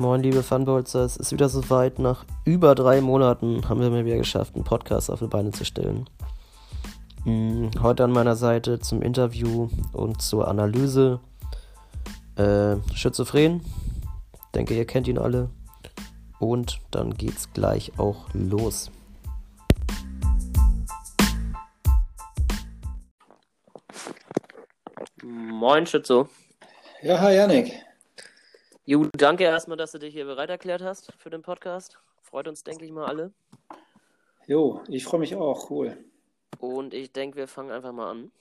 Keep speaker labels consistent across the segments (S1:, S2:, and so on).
S1: Moin, liebe Funbolzer, es ist wieder soweit. Nach über drei Monaten haben wir mal wieder geschafft, einen Podcast auf die Beine zu stellen. Hm, heute an meiner Seite zum Interview und zur Analyse äh, Schizophren. Denke, ihr kennt ihn alle. Und dann geht's gleich auch los. Moin, Schützo.
S2: Ja, hi, Janik.
S1: Jo, danke erstmal, dass du dich hier bereit erklärt hast für den Podcast. Freut uns, denke ich mal, alle.
S2: Jo, ich freue mich auch, cool.
S1: Und ich denke, wir fangen einfach mal an.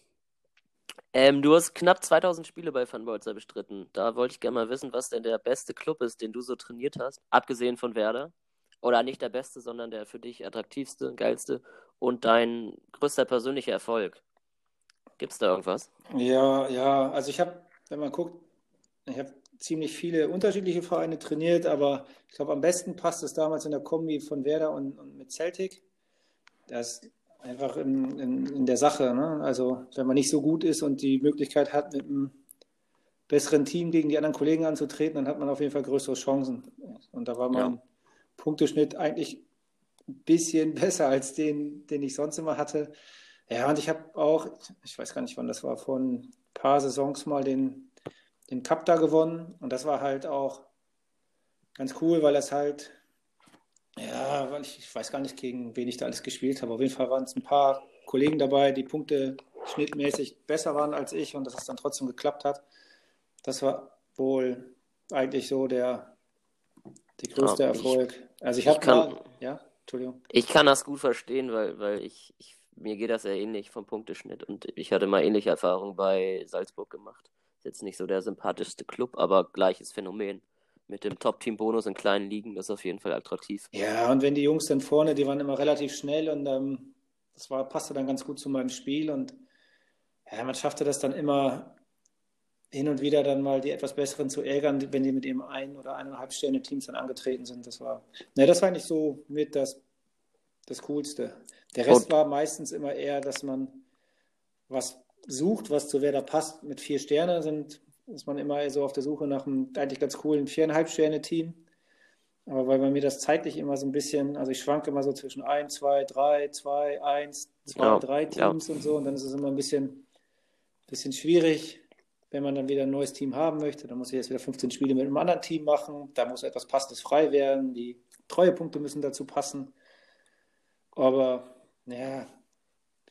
S1: Ähm, du hast knapp 2000 Spiele bei Van Bolzer bestritten. Da wollte ich gerne mal wissen, was denn der beste Club ist, den du so trainiert hast, abgesehen von Werder. Oder nicht der beste, sondern der für dich attraktivste, geilste und dein größter persönlicher Erfolg. Gibt es da irgendwas?
S2: Ja, ja, also ich habe, wenn man guckt, ich habe ziemlich viele unterschiedliche Vereine trainiert, aber ich glaube, am besten passt es damals in der Kombi von Werder und, und mit Celtic. Das ist einfach in, in, in der Sache. Ne? Also, wenn man nicht so gut ist und die Möglichkeit hat, mit einem besseren Team gegen die anderen Kollegen anzutreten, dann hat man auf jeden Fall größere Chancen. Und da war mein ja. Punkteschnitt eigentlich ein bisschen besser als den, den ich sonst immer hatte. Ja, und ich habe auch, ich weiß gar nicht, wann das war, vor ein paar Saisons mal den den Cup da gewonnen und das war halt auch ganz cool, weil es halt, ja, weil ich, ich weiß gar nicht, gegen wen ich da alles gespielt habe. Auf jeden Fall waren es ein paar Kollegen dabei, die Punkte schnittmäßig besser waren als ich und dass es dann trotzdem geklappt hat. Das war wohl eigentlich so der, der größte ja, Erfolg.
S1: Ich, also ich, ich habe ja, Entschuldigung. Ich kann das gut verstehen, weil, weil ich, ich, mir geht das ja ähnlich vom Punkteschnitt und ich hatte mal ähnliche Erfahrungen bei Salzburg gemacht. Ist jetzt nicht so der sympathischste Club, aber gleiches Phänomen. Mit dem Top-Team-Bonus in kleinen Ligen, das ist auf jeden Fall attraktiv.
S2: Ja, und wenn die Jungs dann vorne, die waren immer relativ schnell und ähm, das war, passte dann ganz gut zu meinem Spiel und ja, man schaffte das dann immer hin und wieder dann mal die etwas besseren zu ärgern, wenn die mit eben ein oder eineinhalb Sterne Teams dann angetreten sind. Das war, ne, das war nicht so mit das, das Coolste. Der Rest und, war meistens immer eher, dass man was sucht, was zu Werder passt, mit vier Sterne sind, ist man immer so auf der Suche nach einem eigentlich ganz coolen viereinhalb Sterne-Team. Aber weil bei mir das zeitlich immer so ein bisschen, also ich schwanke immer so zwischen ein, zwei, drei, zwei, eins, zwei, ja, drei Teams ja. und so. Und dann ist es immer ein bisschen, bisschen schwierig, wenn man dann wieder ein neues Team haben möchte. Dann muss ich jetzt wieder 15 Spiele mit einem anderen Team machen. Da muss etwas Passendes frei werden. Die Treuepunkte müssen dazu passen. Aber, naja,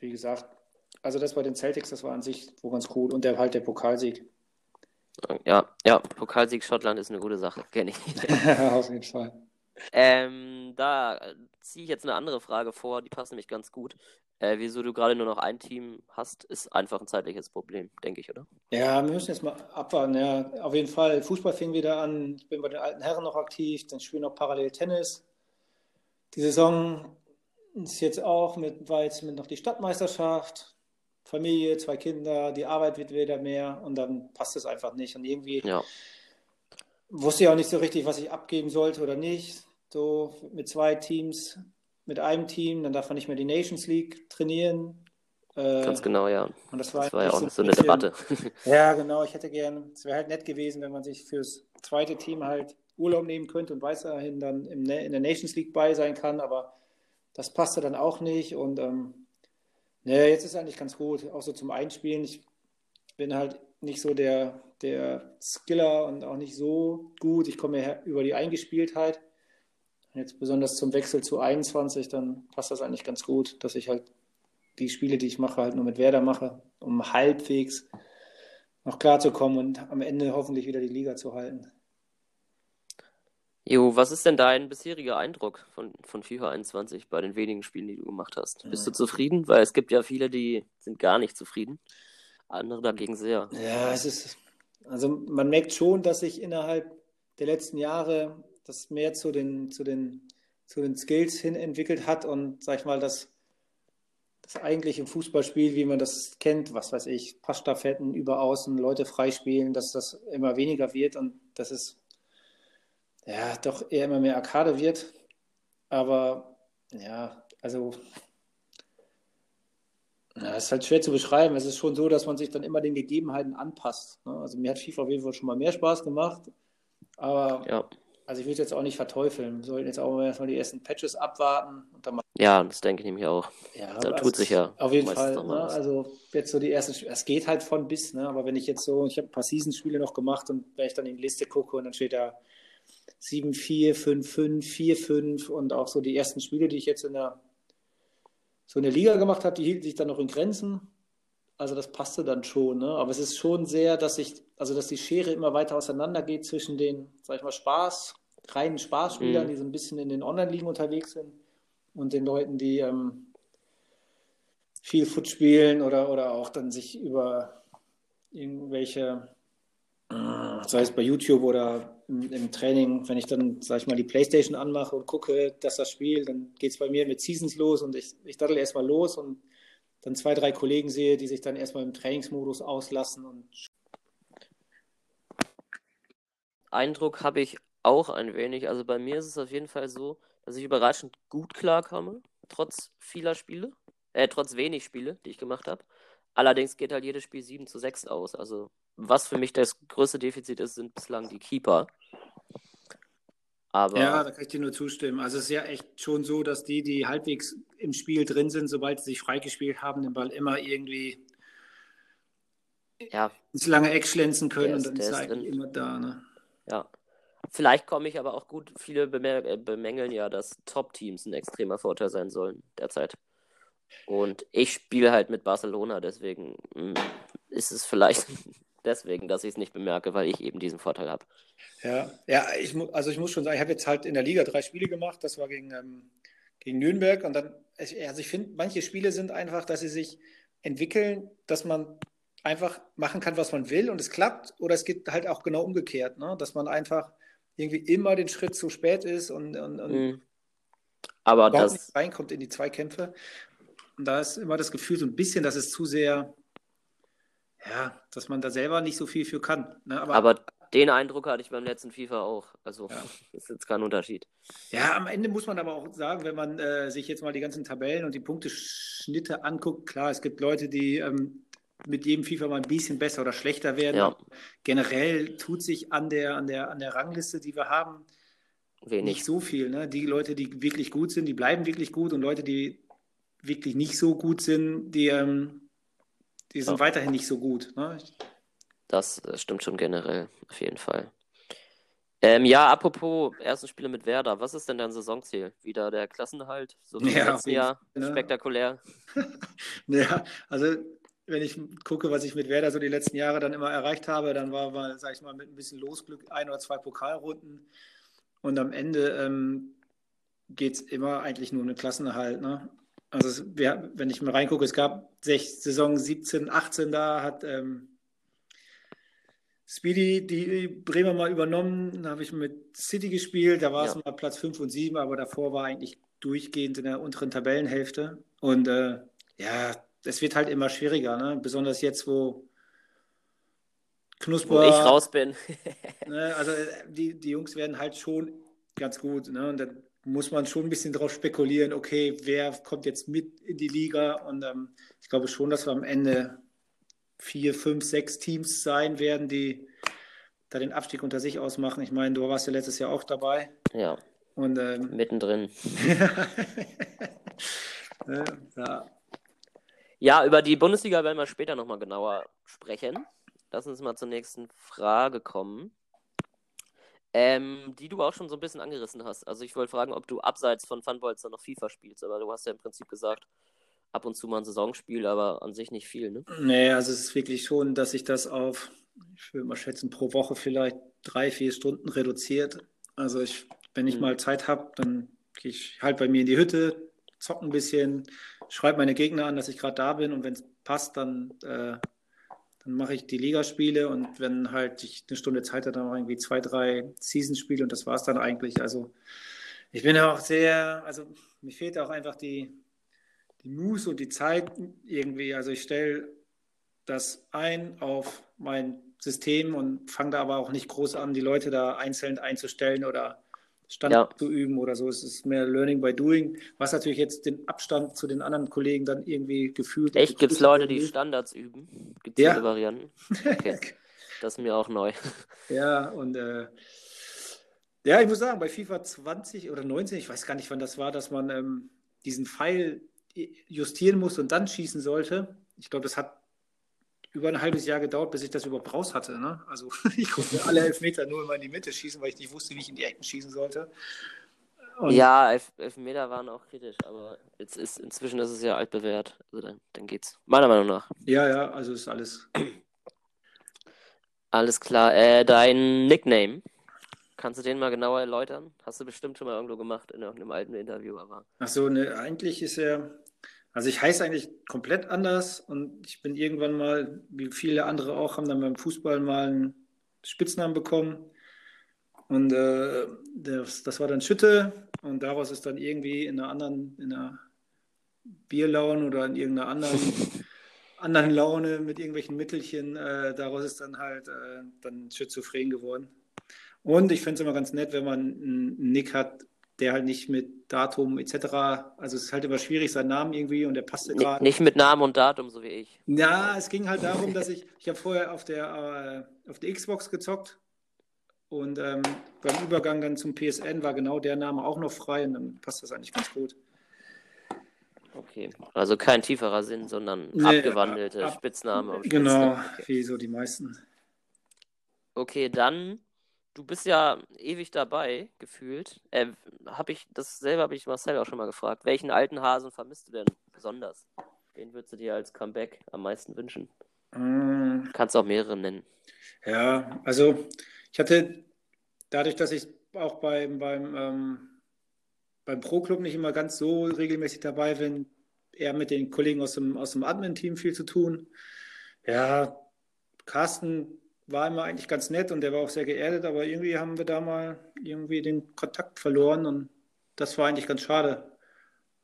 S2: wie gesagt, also das bei den Celtics, das war an sich wo ganz cool. Und der halt der Pokalsieg.
S1: Ja, ja, Pokalsieg Schottland ist eine gute Sache, kenne ich.
S2: Auf jeden Fall.
S1: Ähm, da ziehe ich jetzt eine andere Frage vor, die passt nämlich ganz gut. Äh, wieso du gerade nur noch ein Team hast, ist einfach ein zeitliches Problem, denke ich, oder?
S2: Ja, wir müssen jetzt mal abwarten. Ja, auf jeden Fall. Fußball fing wieder an. Ich bin bei den alten Herren noch aktiv. Dann spielen noch parallel Tennis. Die Saison ist jetzt auch mit, war jetzt mit noch die Stadtmeisterschaft. Familie, zwei Kinder, die Arbeit wird wieder mehr und dann passt es einfach nicht. Und irgendwie ja. wusste ich auch nicht so richtig, was ich abgeben sollte oder nicht. So mit zwei Teams, mit einem Team, dann darf man nicht mehr die Nations League trainieren.
S1: Äh, Ganz genau, ja.
S2: Und das war, das
S1: war ja auch so, so eine Debatte.
S2: ja, genau. Ich hätte gern, es wäre halt nett gewesen, wenn man sich fürs zweite Team halt Urlaub nehmen könnte und weiterhin dann im, in der Nations League bei sein kann, aber das passte dann auch nicht und ähm, naja, jetzt ist eigentlich ganz gut, auch so zum Einspielen. Ich bin halt nicht so der, der Skiller und auch nicht so gut. Ich komme ja über die Eingespieltheit. Jetzt besonders zum Wechsel zu 21, dann passt das eigentlich ganz gut, dass ich halt die Spiele, die ich mache, halt nur mit Werder mache, um halbwegs noch klarzukommen und am Ende hoffentlich wieder die Liga zu halten.
S1: Jo, was ist denn dein bisheriger Eindruck von, von FIFA 21 bei den wenigen Spielen, die du gemacht hast? Bist du zufrieden? Weil es gibt ja viele, die sind gar nicht zufrieden. Andere dagegen sehr.
S2: Ja, es ist, also man merkt schon, dass sich innerhalb der letzten Jahre das mehr zu den, zu den, zu den Skills hin entwickelt hat und sag ich mal, das, das eigentliche Fußballspiel, wie man das kennt, was weiß ich, Passstaffetten über außen, Leute freispielen, dass das immer weniger wird und das ist ja, doch eher immer mehr Arcade wird. Aber ja, also ja, es ist halt schwer zu beschreiben. Es ist schon so, dass man sich dann immer den Gegebenheiten anpasst. Ne? Also mir hat FIFA auf jeden Fall schon mal mehr Spaß gemacht. Aber ja. also ich würde jetzt auch nicht verteufeln. Wir sollten jetzt auch erstmal die ersten Patches abwarten. Und dann
S1: ja, das denke ich nämlich auch.
S2: Ja,
S1: da tut sich ja.
S2: Auf jeden Fall. Ne? Also jetzt so die ersten, es geht halt von bis, ne? aber wenn ich jetzt so, ich habe ein paar Season-Spiele noch gemacht und wenn ich dann in die Liste gucke und dann steht da 7-4, 5-5, 4-5 und auch so die ersten Spiele, die ich jetzt in der, so in der Liga gemacht habe, die hielten sich dann noch in Grenzen. Also das passte dann schon, ne? Aber es ist schon sehr, dass ich, also dass die Schere immer weiter auseinander geht zwischen den, sag ich mal, Spaß, reinen Spaßspielern, mhm. die so ein bisschen in den Online-Ligen unterwegs sind, und den Leuten, die ähm, viel Foot spielen oder, oder auch dann sich über irgendwelche, sei es bei YouTube oder im, im Training, wenn ich dann, sag ich mal, die Playstation anmache und gucke, dass das Spiel, dann geht es bei mir mit Seasons los und ich, ich daddel erstmal los und dann zwei, drei Kollegen sehe, die sich dann erstmal im Trainingsmodus auslassen. Und
S1: Eindruck habe ich auch ein wenig. Also bei mir ist es auf jeden Fall so, dass ich überraschend gut klarkomme, trotz vieler Spiele, äh, trotz wenig Spiele, die ich gemacht habe. Allerdings geht halt jedes Spiel 7 zu 6 aus. Also, was für mich das größte Defizit ist, sind bislang die Keeper.
S2: Aber ja, da kann ich dir nur zustimmen. Also es ist ja echt schon so, dass die, die halbwegs im Spiel drin sind, sobald sie sich freigespielt haben, den Ball immer irgendwie
S1: ja.
S2: ins lange Eck schlänzen können ist, und dann ist er eigentlich immer da. Ne?
S1: Ja. Vielleicht komme ich aber auch gut. Viele äh, bemängeln ja, dass Top-Teams ein extremer Vorteil sein sollen derzeit. Und ich spiele halt mit Barcelona, deswegen hm, ist es vielleicht deswegen, dass ich es nicht bemerke, weil ich eben diesen Vorteil habe.
S2: Ja, ja, ich also ich muss schon sagen, ich habe jetzt halt in der Liga drei Spiele gemacht. Das war gegen, ähm, gegen Nürnberg und dann, also ich finde, manche Spiele sind einfach, dass sie sich entwickeln, dass man einfach machen kann, was man will und es klappt. Oder es geht halt auch genau umgekehrt, ne? dass man einfach irgendwie immer den Schritt zu spät ist und, und, und mhm.
S1: aber das
S2: nicht reinkommt in die Zweikämpfe. Und da ist immer das Gefühl so ein bisschen, dass es zu sehr, ja, dass man da selber nicht so viel für kann. Ne?
S1: Aber, aber den Eindruck hatte ich beim letzten FIFA auch. Also ja. ist jetzt kein Unterschied.
S2: Ja, am Ende muss man aber auch sagen, wenn man äh, sich jetzt mal die ganzen Tabellen und die Punkteschnitte anguckt, klar, es gibt Leute, die ähm, mit jedem FIFA mal ein bisschen besser oder schlechter werden. Ja. Generell tut sich an der, an, der, an der Rangliste, die wir haben, Wenig. nicht so viel. Ne? Die Leute, die wirklich gut sind, die bleiben wirklich gut und Leute, die wirklich nicht so gut sind, die, ähm, die sind ja. weiterhin nicht so gut. Ne?
S1: Das, das, stimmt schon generell, auf jeden Fall. Ähm, ja, apropos ersten Spiele mit Werder, was ist denn dein Saisonziel? Wieder der Klassenhalt? So wie ja, letzten Jahr? Ne? Spektakulär?
S2: ja, also wenn ich gucke, was ich mit Werder so die letzten Jahre dann immer erreicht habe, dann war, war sag ich mal, mit ein bisschen Losglück ein oder zwei Pokalrunden. Und am Ende ähm, geht es immer eigentlich nur um den Klassenerhalt. Ne? Also, es, wir, wenn ich mal reingucke, es gab sech, Saison 17, 18, da hat ähm, Speedy die Bremer mal übernommen. Da habe ich mit City gespielt. Da war ja. es mal Platz 5 und 7, aber davor war eigentlich durchgehend in der unteren Tabellenhälfte. Und äh, ja, es wird halt immer schwieriger, ne? besonders jetzt, wo
S1: Knusper. Wo ich raus bin.
S2: ne? Also die, die Jungs werden halt schon ganz gut. Ne? Und dann muss man schon ein bisschen drauf spekulieren, okay, wer kommt jetzt mit in die Liga? Und ähm, ich glaube schon, dass wir am Ende vier, fünf, sechs Teams sein werden, die da den Abstieg unter sich ausmachen. Ich meine, du warst ja letztes Jahr auch dabei.
S1: Ja.
S2: Und ähm,
S1: mittendrin.
S2: Ja.
S1: Ja, über die Bundesliga werden wir später nochmal genauer sprechen. Lass uns mal zur nächsten Frage kommen. Ähm, die du auch schon so ein bisschen angerissen hast. Also ich wollte fragen, ob du abseits von Funbolzer noch FIFA spielst, aber du hast ja im Prinzip gesagt, ab und zu mal ein Saisonspiel, aber an sich nicht viel, ne?
S2: Nee, also es ist wirklich schon, dass sich das auf, ich würde mal schätzen, pro Woche vielleicht drei, vier Stunden reduziert. Also ich, wenn ich mhm. mal Zeit habe, dann gehe ich halt bei mir in die Hütte, zocke ein bisschen, schreibe meine Gegner an, dass ich gerade da bin und wenn es passt, dann, äh, dann mache ich die Ligaspiele und wenn halt ich eine Stunde Zeit habe, dann irgendwie zwei, drei Seasonspiele und das war es dann eigentlich. Also ich bin auch sehr, also mir fehlt auch einfach die, die Muße und die Zeit irgendwie. Also ich stelle das ein auf mein System und fange da aber auch nicht groß an, die Leute da einzeln einzustellen oder Stand ja. zu üben oder so. Es ist mehr Learning by Doing, was natürlich jetzt den Abstand zu den anderen Kollegen dann irgendwie gefühlt.
S1: Echt? Gibt es Leute, die Standards üben? Gibt es ja. Varianten? Okay. das ist mir auch neu.
S2: Ja, und äh, Ja, ich muss sagen, bei FIFA 20 oder 19, ich weiß gar nicht, wann das war, dass man ähm, diesen Pfeil justieren musste und dann schießen sollte. Ich glaube, das hat über ein halbes Jahr gedauert, bis ich das überhaupt raus hatte. Ne? Also ich konnte alle Elfmeter nur immer in die Mitte schießen, weil ich nicht wusste, wie ich in die Ecken schießen sollte.
S1: Und ja, Elf Elfmeter waren auch kritisch, aber jetzt ist inzwischen ist es ja altbewährt. Also dann, dann geht's. Meiner Meinung nach.
S2: Ja, ja, also ist alles.
S1: Alles klar. Äh, dein Nickname. Kannst du den mal genauer erläutern? Hast du bestimmt schon mal irgendwo gemacht in irgendeinem alten Interview, aber.
S2: Ach so, ne, eigentlich ist er. Also ich heiße eigentlich komplett anders und ich bin irgendwann mal, wie viele andere auch, haben dann beim Fußball mal einen Spitznamen bekommen. Und äh, das, das war dann Schütte und daraus ist dann irgendwie in einer anderen, in einer Bierlaune oder in irgendeiner anderen, anderen Laune mit irgendwelchen Mittelchen, äh, daraus ist dann halt äh, dann Schizophren geworden. Und ich finde es immer ganz nett, wenn man einen Nick hat, der halt nicht mit Datum etc. Also es ist halt immer schwierig, sein Namen irgendwie und der passte gerade.
S1: Nicht mit Namen und Datum, so wie ich.
S2: Ja, es ging halt darum, dass ich, ich habe vorher auf der, äh, auf der Xbox gezockt und ähm, beim Übergang dann zum PSN war genau der Name auch noch frei und dann passt das eigentlich ganz gut.
S1: Okay, also kein tieferer Sinn, sondern nee, abgewandelte ab,
S2: Spitzname. Genau, okay. wie so die meisten.
S1: Okay, dann du bist ja ewig dabei, gefühlt. Äh, hab ich, das selber habe ich Marcel auch schon mal gefragt. Welchen alten Hasen vermisst du denn besonders? Wen würdest du dir als Comeback am meisten wünschen? Mm. Kannst auch mehrere nennen.
S2: Ja, also ich hatte dadurch, dass ich auch beim, beim, ähm, beim Pro-Club nicht immer ganz so regelmäßig dabei bin, eher mit den Kollegen aus dem, aus dem Admin-Team viel zu tun. Ja, Carsten war immer eigentlich ganz nett und der war auch sehr geerdet, aber irgendwie haben wir da mal irgendwie den Kontakt verloren und das war eigentlich ganz schade.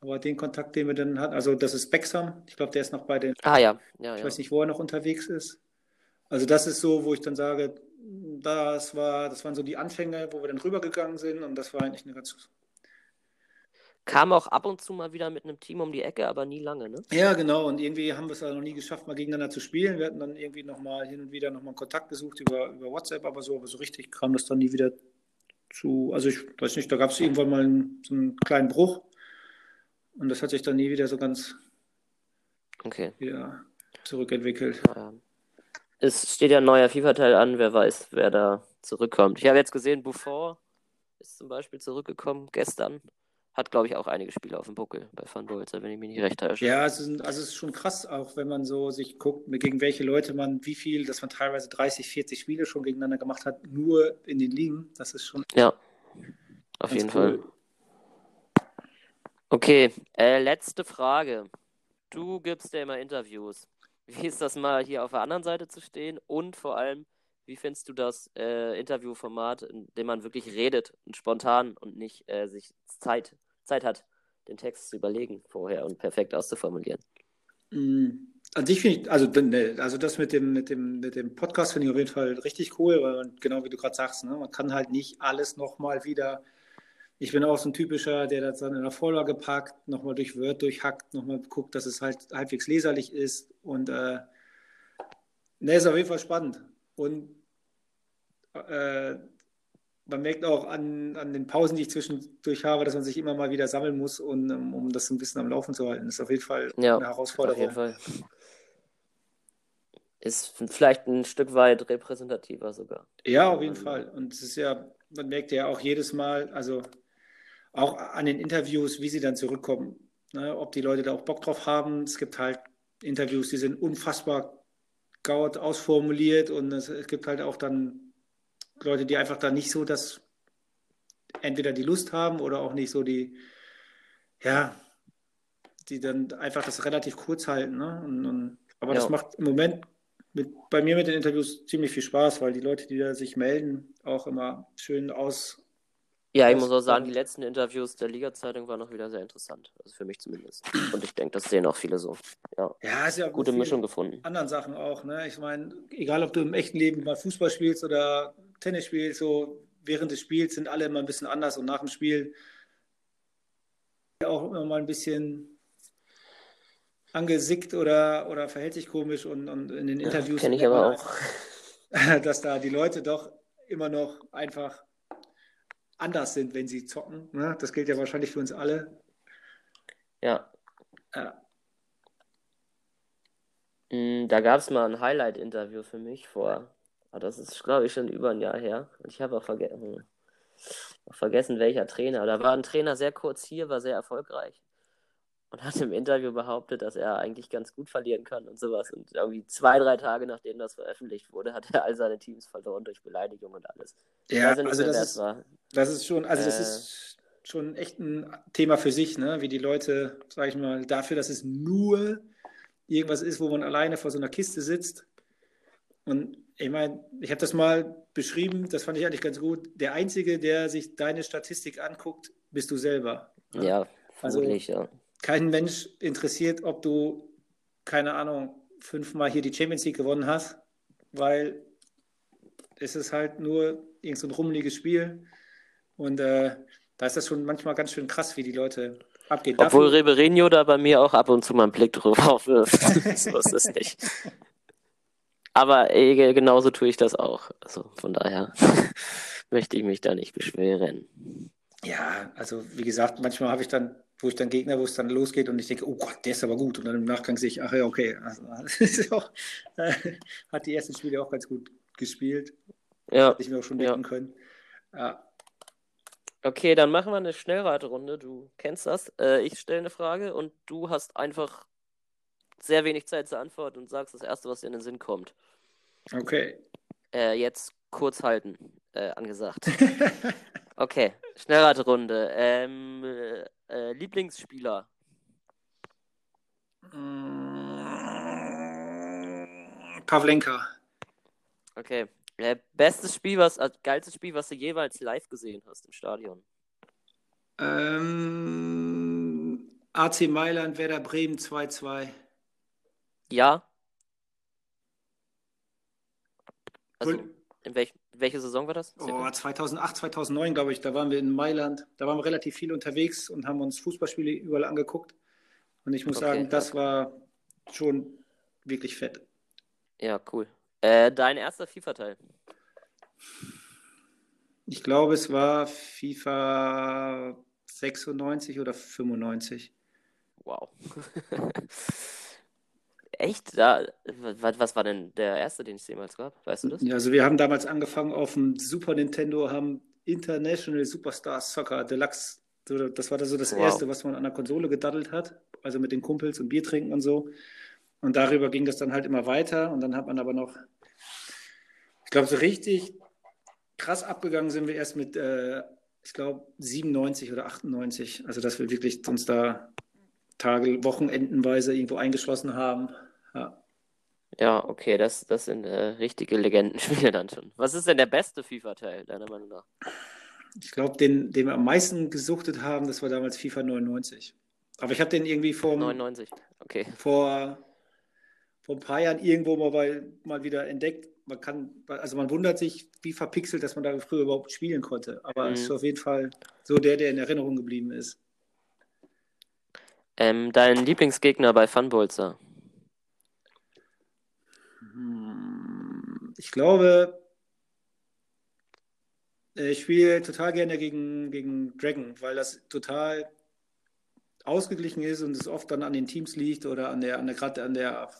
S2: Aber den Kontakt, den wir dann hatten, also das ist Bexam, ich glaube, der ist noch bei den.
S1: Ah ja, ja
S2: ich
S1: ja.
S2: weiß nicht, wo er noch unterwegs ist. Also das ist so, wo ich dann sage, das war, das waren so die Anfänge, wo wir dann rübergegangen sind und das war eigentlich eine ganz
S1: Kam auch ab und zu mal wieder mit einem Team um die Ecke, aber nie lange, ne?
S2: Ja, genau. Und irgendwie haben wir es ja noch nie geschafft, mal gegeneinander zu spielen. Wir hatten dann irgendwie nochmal hin und wieder nochmal Kontakt gesucht über, über WhatsApp, aber so, aber so richtig kam das dann nie wieder zu. Also ich weiß nicht, da gab es irgendwann mal einen, so einen kleinen Bruch. Und das hat sich dann nie wieder so ganz
S1: okay.
S2: wieder zurückentwickelt.
S1: Ja. Es steht ja ein neuer FIFA-Teil an, wer weiß, wer da zurückkommt. Ich habe jetzt gesehen, Buffon ist zum Beispiel zurückgekommen gestern hat, glaube ich, auch einige Spiele auf dem Buckel bei Van Bolzer, wenn ich mich nicht recht täusche.
S2: Ja, es ist, also es ist schon krass, auch wenn man so sich guckt, gegen welche Leute man, wie viel, dass man teilweise 30, 40 Spiele schon gegeneinander gemacht hat, nur in den Ligen. Das ist schon.
S1: Ja, auf jeden cool. Fall. Okay, äh, letzte Frage. Du gibst ja immer Interviews. Wie ist das mal hier auf der anderen Seite zu stehen und vor allem, wie findest du das äh, Interviewformat, in dem man wirklich redet und spontan und nicht äh, sich Zeit Zeit hat, den Text zu überlegen vorher und perfekt auszuformulieren.
S2: Mm, an sich finde ich, also, ne, also das mit dem, mit dem, mit dem Podcast finde ich auf jeden Fall richtig cool, weil man, genau wie du gerade sagst, ne, man kann halt nicht alles nochmal wieder. Ich bin auch so ein typischer, der das dann in der Vorlage packt, nochmal durch Word durchhackt, nochmal guckt, dass es halt halbwegs leserlich ist. Und äh, ne, ist auf jeden Fall spannend. Und äh, man merkt auch an, an den Pausen, die ich zwischendurch habe, dass man sich immer mal wieder sammeln muss, und, um, das ein bisschen am Laufen zu halten. Das ist auf jeden Fall
S1: ja,
S2: eine Herausforderung.
S1: Auf jeden Fall. Ist vielleicht ein Stück weit repräsentativer sogar.
S2: Ja, auf jeden Fall. Und es ist ja, man merkt ja auch jedes Mal, also auch an den Interviews, wie sie dann zurückkommen. Ne? Ob die Leute da auch Bock drauf haben. Es gibt halt Interviews, die sind unfassbar gaut ausformuliert und es gibt halt auch dann Leute, die einfach da nicht so das, entweder die Lust haben oder auch nicht so die, ja, die dann einfach das relativ kurz halten. Ne? Und, und, aber ja. das macht im Moment mit, bei mir mit den Interviews ziemlich viel Spaß, weil die Leute, die da sich melden, auch immer schön aus,
S1: ja, ich muss auch sagen, die letzten Interviews der Liga-Zeitung waren noch wieder sehr interessant. Also für mich zumindest. Und ich denke, das sehen auch viele so. Ja,
S2: ja ist ja
S1: gute Mischung gefunden.
S2: Anderen Sachen auch. Ne? Ich meine, egal ob du im echten Leben mal Fußball spielst oder Tennis spielst, so während des Spiels sind alle immer ein bisschen anders und nach dem Spiel auch immer mal ein bisschen angesickt oder, oder verhält sich komisch und, und in den Interviews.
S1: Ja, Kenne ich aber auch.
S2: dass da die Leute doch immer noch einfach anders sind, wenn sie zocken. Ne? Das gilt ja wahrscheinlich für uns alle.
S1: Ja.
S2: Ja.
S1: Mm, Da gab es mal ein Highlight-Interview für mich vor. Aber Das ist, glaube ich, schon über ein Jahr her. Und ich habe auch vergessen, auch vergessen, welcher Trainer. Da war ein Trainer sehr kurz hier, war sehr erfolgreich. Und hat im Interview behauptet, dass er eigentlich ganz gut verlieren kann und sowas. Und irgendwie zwei, drei Tage nachdem das veröffentlicht wurde, hat er all seine Teams verloren durch Beleidigung und alles.
S2: Ja, also das ist, das ist schon, also das
S1: Äh.
S2: ist schon echt ein Thema für sich, ne? Wie die Leute, sag ich mal, dafür, dass es nur irgendwas ist, wo man alleine vor so einer Kiste sitzt. Und ich meine, ich habe das mal beschrieben, das fand ich eigentlich ganz gut. Der Einzige, der sich deine Statistik anguckt, bist du selber. ne?
S1: Ja,
S2: Also-
S1: ja.
S2: Kein Mensch interessiert, ob du, keine Ahnung, fünfmal hier die Champions League gewonnen hast, weil es ist halt nur irgend so ein rummeliges Spiel. Und äh, da ist das schon manchmal ganz schön krass, wie die Leute abgehen.
S1: Obwohl
S2: Dafür-
S1: da bei mir auch ab und zu mal einen Blick drauf wirft. so ist es nicht. Aber äh, genauso tue ich das auch. Also von daher möchte ich mich da nicht beschweren.
S2: Ja, also wie gesagt, manchmal habe ich dann, wo ich dann Gegner, wo es dann losgeht und ich denke, oh Gott, der ist aber gut. Und dann im Nachgang sehe ich, ach ja, okay. Also, auch, äh, hat die ersten Spiele auch ganz gut gespielt.
S1: Ja,
S2: Hätte ich mir auch schon
S1: Ja.
S2: denken können. Ja,
S1: okay, dann machen wir eine Schnellraterunde. Du kennst das. Äh, ich stelle eine Frage und du hast einfach sehr wenig Zeit zur Antwort und sagst das Erste, was dir in den Sinn kommt.
S2: okay.
S1: Äh, jetzt kurz halten, äh, angesagt. Okay, Schnellraterunde. Ähm, äh, äh, Lieblingsspieler.
S2: Mm, Pavlenka.
S1: Okay. Äh, bestes Spiel, was, äh, geilstes Spiel, was du jeweils live gesehen hast im Stadion.
S2: Ähm, AC Mailand, Werder Bremen 2-2.
S1: Ja. Also,
S2: Cool.
S1: in welch, welche Saison war das?
S2: Oh, 2008, 2009, glaube ich, da waren wir in Mailand. Da waren wir relativ viel unterwegs und haben uns Fußballspiele überall angeguckt. Und ich muss
S1: Okay,
S2: sagen, das war schon wirklich fett.
S1: Ja, cool. Äh, dein erster FIFA-Teil.
S2: Ich glaube, es war FIFA 96 oder 95.
S1: Wow. Echt? Da, was, war denn der erste, den es jemals gab? Weißt du das?
S2: Ja, also wir haben damals angefangen auf dem Super Nintendo, haben International Superstar Soccer Deluxe. Das war da so das
S1: Wow.
S2: erste, was man an der Konsole gedaddelt hat. Also mit den Kumpels und Bier trinken und so. Und darüber ging das dann halt immer weiter. Und dann hat man aber noch, ich glaube, so richtig krass abgegangen sind wir erst mit, äh, ich glaube, 97 oder 98. Also, dass wir wirklich uns da Tage, Wochenendenweise irgendwo eingeschlossen haben. Ja.
S1: Ja, okay, das, das sind äh, richtige Legendenspiele dann schon. Was ist denn der beste FIFA-Teil, deiner Meinung nach?
S2: Ich glaube, den, den wir am meisten gesuchtet haben, das war damals FIFA 99. Aber ich habe den irgendwie vor,
S1: 99. Okay.
S2: vor, vor ein paar Jahren irgendwo mal, weil, mal wieder entdeckt. Man kann, also man wundert sich, wie verpixelt, dass man da früher überhaupt spielen konnte. Aber es
S1: Mhm.
S2: ist auf jeden Fall so der, der in Erinnerung geblieben ist.
S1: Ähm, dein Lieblingsgegner bei Funbolzer?
S2: Hm, Ich glaube, ich spiele total gerne gegen, gegen Dragon, weil das total ausgeglichen ist und es oft dann an den Teams liegt oder an der, an der, gerade an der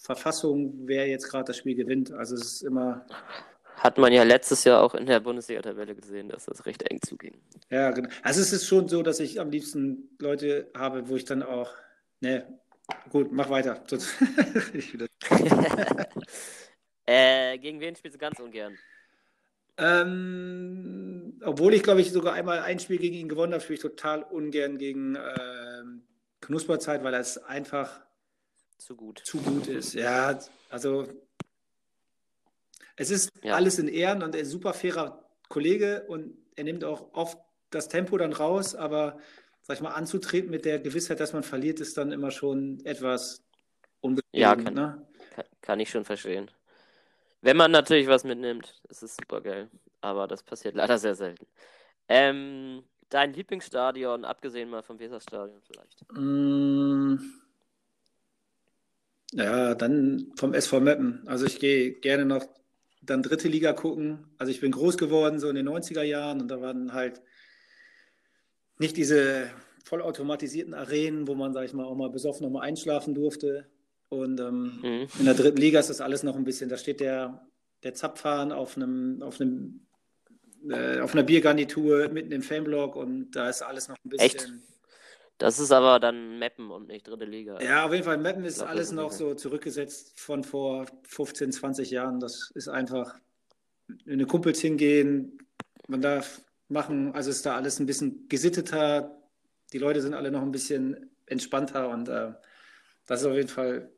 S2: Verfassung, wer jetzt gerade das Spiel gewinnt. Also es ist immer,
S1: Hat man ja letztes Jahr auch in der Bundesliga-Tabelle gesehen, dass das recht eng zuging.
S2: ja, genau. Also es ist schon so, dass ich am liebsten Leute habe, wo ich dann auch, ne, gut, mach weiter.
S1: Äh, gegen wen spielst du ganz ungern?
S2: Ähm, obwohl ich, glaube ich, sogar einmal ein Spiel gegen ihn gewonnen habe, spiele ich total ungern gegen ähm, Knusperzeit, weil er es einfach
S1: Zu gut.
S2: zu gut ist. Ja, also es ist
S1: Ja.
S2: alles in Ehren und er ist ein super fairer Kollege und er nimmt auch oft das Tempo dann raus, aber sag ich mal, anzutreten mit der Gewissheit, dass man verliert, ist dann immer schon etwas unbefriedigend.
S1: Ja, kann-
S2: ne?
S1: Kann, kann ich schon verstehen. Wenn man natürlich was mitnimmt, ist es super geil. Aber das passiert leider sehr selten. Ähm, dein Lieblingsstadion, abgesehen mal vom Weserstadion vielleicht.
S2: Mm. Ja, dann vom SV Meppen. Also ich gehe gerne noch dann dritte Liga gucken. Also ich bin groß geworden so in den 90er Jahren und da waren halt nicht diese vollautomatisierten Arenen, wo man, sag ich mal, auch mal besoffen noch mal einschlafen durfte. Und ähm, mhm. in der dritten Liga ist das alles noch ein bisschen, da steht der, der Zapfhahn auf einem, auf einem äh, auf einer Biergarnitur mitten im Fanblock und da ist alles noch ein bisschen. Echt?
S1: Das ist aber dann Mappen und nicht dritte Liga.
S2: Ja, auf jeden Fall. Mappen ist glaub, alles noch so zurückgesetzt von vor 15, 20 Jahren. Das ist einfach, wenn Kumpels hingehen, man darf machen, also ist da alles ein bisschen gesitteter. Die Leute sind alle noch ein bisschen entspannter und äh, das ist auf jeden Fall,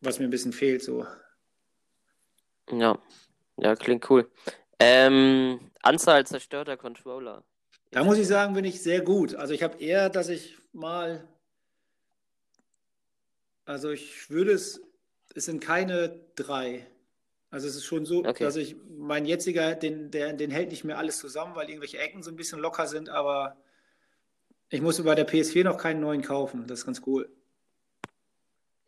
S2: was mir ein bisschen fehlt. So.
S1: Ja, ja, klingt cool. Ähm, Anzahl zerstörter Controller.
S2: Da muss ich sagen, bin ich sehr gut. Also ich habe eher, dass ich mal, also ich würde es, es sind keine drei. Also es ist schon so, okay. dass ich, mein jetziger, den, der, den hält nicht mehr alles zusammen, weil irgendwelche Ecken so ein bisschen locker sind, aber ich musste bei der PS4 noch keinen neuen kaufen. Das ist ganz cool.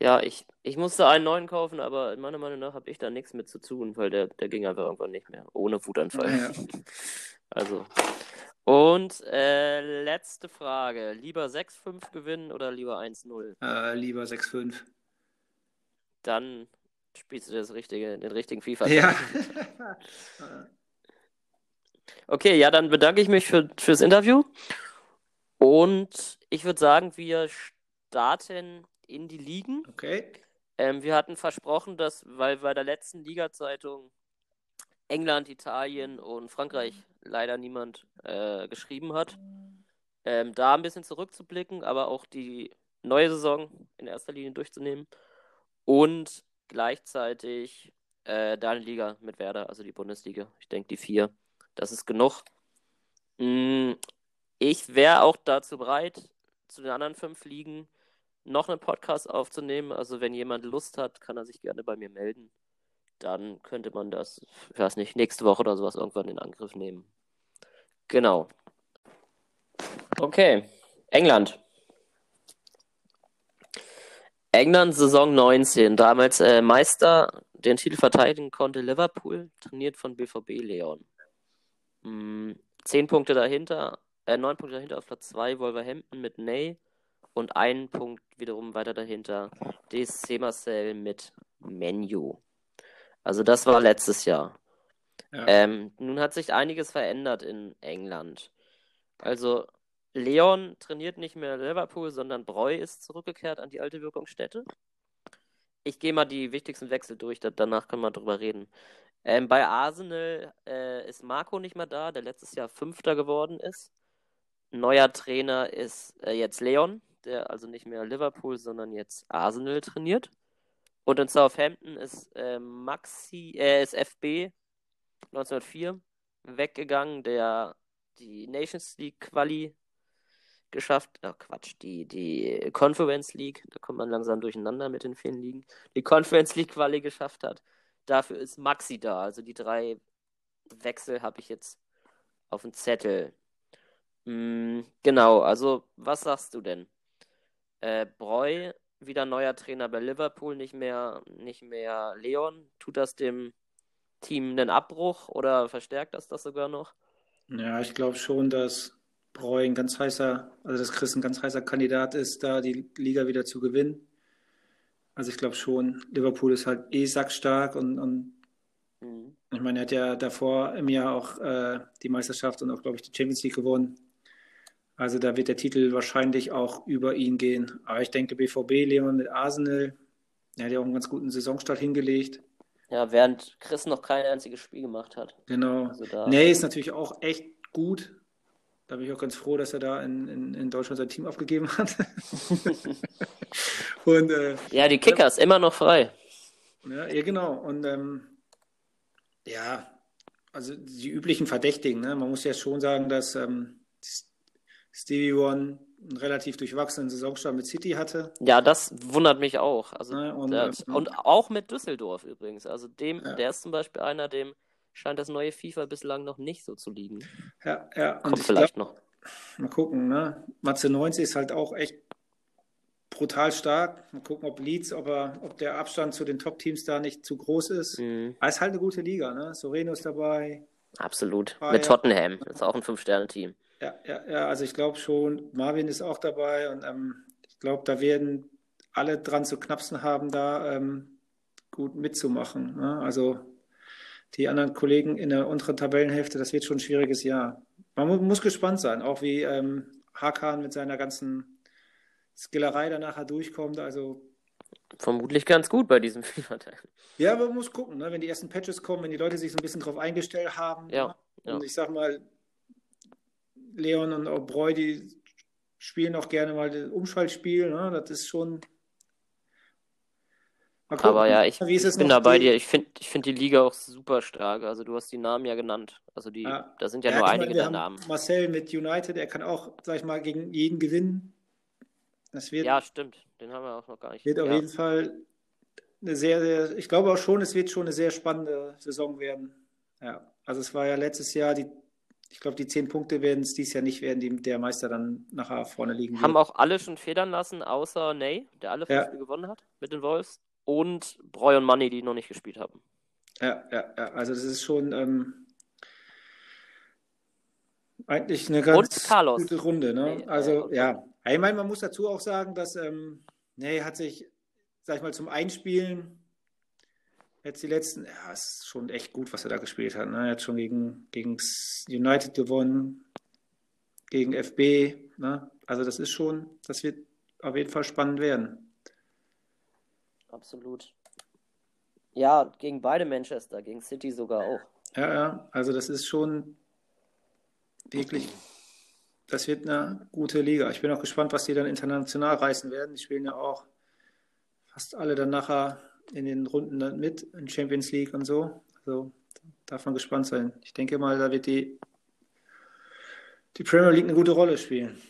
S1: Ja, ich, ich musste einen neuen kaufen, aber meiner Meinung nach habe ich da nichts mit zu tun, weil der, der ging einfach irgendwann nicht mehr. Ohne Wutanfall. Ja. Also. Und äh, letzte Frage. Lieber 6-5 gewinnen oder lieber 1-0?
S2: Äh, lieber 6-5.
S1: Dann spielst du das richtige, den richtigen FIFA.
S2: Ja.
S1: okay, ja, dann bedanke ich mich für, fürs Interview. Und ich würde sagen, wir starten in die Ligen.
S2: Okay.
S1: Ähm, wir hatten versprochen, dass, weil bei der letzten Liga-Zeitung England, Italien und Frankreich leider niemand äh, geschrieben hat, ähm, da ein bisschen zurückzublicken, aber auch die neue Saison in erster Linie durchzunehmen und gleichzeitig äh, deine Liga mit Werder, also die Bundesliga. Ich denke, die vier, das ist genug. Mm, ich wäre auch dazu bereit, zu den anderen fünf Ligen noch einen Podcast aufzunehmen. Also wenn jemand Lust hat, kann er sich gerne bei mir melden. Dann könnte man das, ich weiß nicht, nächste Woche oder sowas irgendwann in Angriff nehmen. Genau. Okay. England. England Saison 19. Damals äh, Meister den Titel verteidigen konnte Liverpool, trainiert von BVB Leon. Hm, zehn Punkte dahinter, äh, neun Punkte dahinter auf Platz 2 Wolverhampton mit Ney und einen Punkt wiederum weiter dahinter DSC Marcel mit Menu. Also das war letztes Jahr. Ja. Ähm, nun hat sich einiges verändert in England. Also Leon trainiert nicht mehr Liverpool, sondern Breu ist zurückgekehrt an die alte Wirkungsstätte. Ich gehe mal die wichtigsten Wechsel durch, danach können wir drüber reden. Ähm, bei Arsenal äh, ist Marco nicht mehr da, der letztes Jahr Fünfter geworden ist. Neuer Trainer ist äh, jetzt Leon, der also nicht mehr Liverpool, sondern jetzt Arsenal trainiert. Und in Southampton ist äh, Maxi, äh, ist FB 1904 weggegangen, der die Nations League Quali geschafft, oh Quatsch, die, die Conference League, da kommt man langsam durcheinander mit den vielen Ligen, die Conference League Quali geschafft hat. Dafür ist Maxi da, also die drei Wechsel habe ich jetzt auf dem Zettel. Hm, genau, also was sagst du denn? Äh, Breu, wieder neuer Trainer bei Liverpool, nicht mehr, nicht mehr Leon. Tut das dem Team einen Abbruch oder verstärkt das das sogar noch?
S2: Ja, ich glaube schon, dass Breu ein ganz heißer, also dass Chris ein ganz heißer Kandidat ist, da die Liga wieder zu gewinnen. Also ich glaube schon, Liverpool ist halt eh sackstark und, und mhm. ich meine, er hat ja davor im Jahr auch äh, die Meisterschaft und auch, glaube ich, die Champions League gewonnen. Also da wird der Titel wahrscheinlich auch über ihn gehen. Aber ich denke, BVB, Leon mit Arsenal, der hat ja auch einen ganz guten Saisonstart hingelegt.
S1: Ja, während Chris noch kein einziges Spiel gemacht hat.
S2: Genau. Also da... Nee, ist natürlich auch echt gut. Da bin ich auch ganz froh, dass er da in, in, in Deutschland sein Team aufgegeben hat.
S1: und, äh, ja, die Kickers, äh, immer noch frei.
S2: Ja, ja genau. Und ähm, ja, also die üblichen Verdächtigen. Ne? Man muss ja schon sagen, dass ähm, Stevie One einen relativ durchwachsenen Saisonstart mit City hatte.
S1: Ja, das wundert mich auch. Also, ja, und, der, äh, und, auch mit Düsseldorf übrigens. Also dem, ja. der ist zum Beispiel einer, dem scheint das neue FIFA bislang noch nicht so zu liegen.
S2: Ja, ja.
S1: Kommt vielleicht glaub, noch.
S2: Mal gucken, ne? Matze 90 ist halt auch echt brutal stark. Mal gucken, ob Leeds, ob, er, ob der Abstand zu den Top-Teams da nicht zu groß ist. Mhm. Aber es ist halt eine gute Liga, ne? Soreno ist dabei.
S1: Absolut. Bayern. Mit Tottenham. Das ist auch ein Fünf-Sterne-Team.
S2: Ja, ja, ja, also ich glaube schon, Marvin ist auch dabei und ähm, ich glaube, da werden alle dran zu knapsen haben, da ähm, gut mitzumachen. Ne? Also die anderen Kollegen in der unteren Tabellenhälfte, das wird schon ein schwieriges Jahr. Man muss gespannt sein, auch wie ähm, Hakan mit seiner ganzen Skillerei da nachher durchkommt. Also
S1: Vermutlich ganz gut bei diesem FIFA-Teil.
S2: Ja, aber man muss gucken, ne? wenn die ersten Patches kommen, wenn die Leute sich so ein bisschen drauf eingestellt haben.
S1: Ja, ne?
S2: Und ja. ich sag mal, Leon und auch Breu, die spielen auch gerne mal das Umschaltspiel. Ne? Das ist schon.
S1: Gucken, aber ja, ich, ich bin da bei dir. Ich finde ich find die Liga auch super stark. Also du hast die Namen ja genannt. Also die, ja. da sind ja, ja nur einige der Namen.
S2: Marcel mit United, er kann auch, sag ich mal, gegen jeden gewinnen.
S1: Das wird, ja, stimmt. Den haben wir auch noch gar nicht.
S2: Wird
S1: ja.
S2: auf jeden Fall eine sehr, sehr, ich glaube auch schon, es wird schon eine sehr spannende Saison werden. Ja, also es war ja letztes Jahr die ich glaube, die zehn Punkte werden es dieses Jahr nicht werden, die der Meister dann nachher vorne liegen
S1: Haben wird. auch alle schon federn lassen, außer Ney, der alle fünf ja. Gewonnen hat mit den Wolves. Und Breu und Money, die noch nicht gespielt haben.
S2: Ja, ja, ja. Also das ist schon ähm, eigentlich eine ganz gute Runde. Ne? Nee, also äh, ja, ich meine, man muss dazu auch sagen, dass ähm, Ney hat sich, sag ich mal, zum Einspielen Jetzt die letzten, ja, es ist schon echt gut, was er da gespielt hat. Ne? Er hat schon gegen, gegen United gewonnen, gegen FB. Ne? Also das ist schon, das wird auf jeden Fall spannend werden.
S1: Absolut. Ja, gegen beide Manchester, gegen City sogar auch.
S2: Ja, ja, also das ist schon wirklich, das wird eine gute Liga. Ich bin auch gespannt, was die dann international reißen werden. Die spielen ja auch fast alle dann nachher in den Runden mit, in Champions League und so. Also darf man gespannt sein. Ich denke mal, da wird die, die Premier League eine gute Rolle spielen.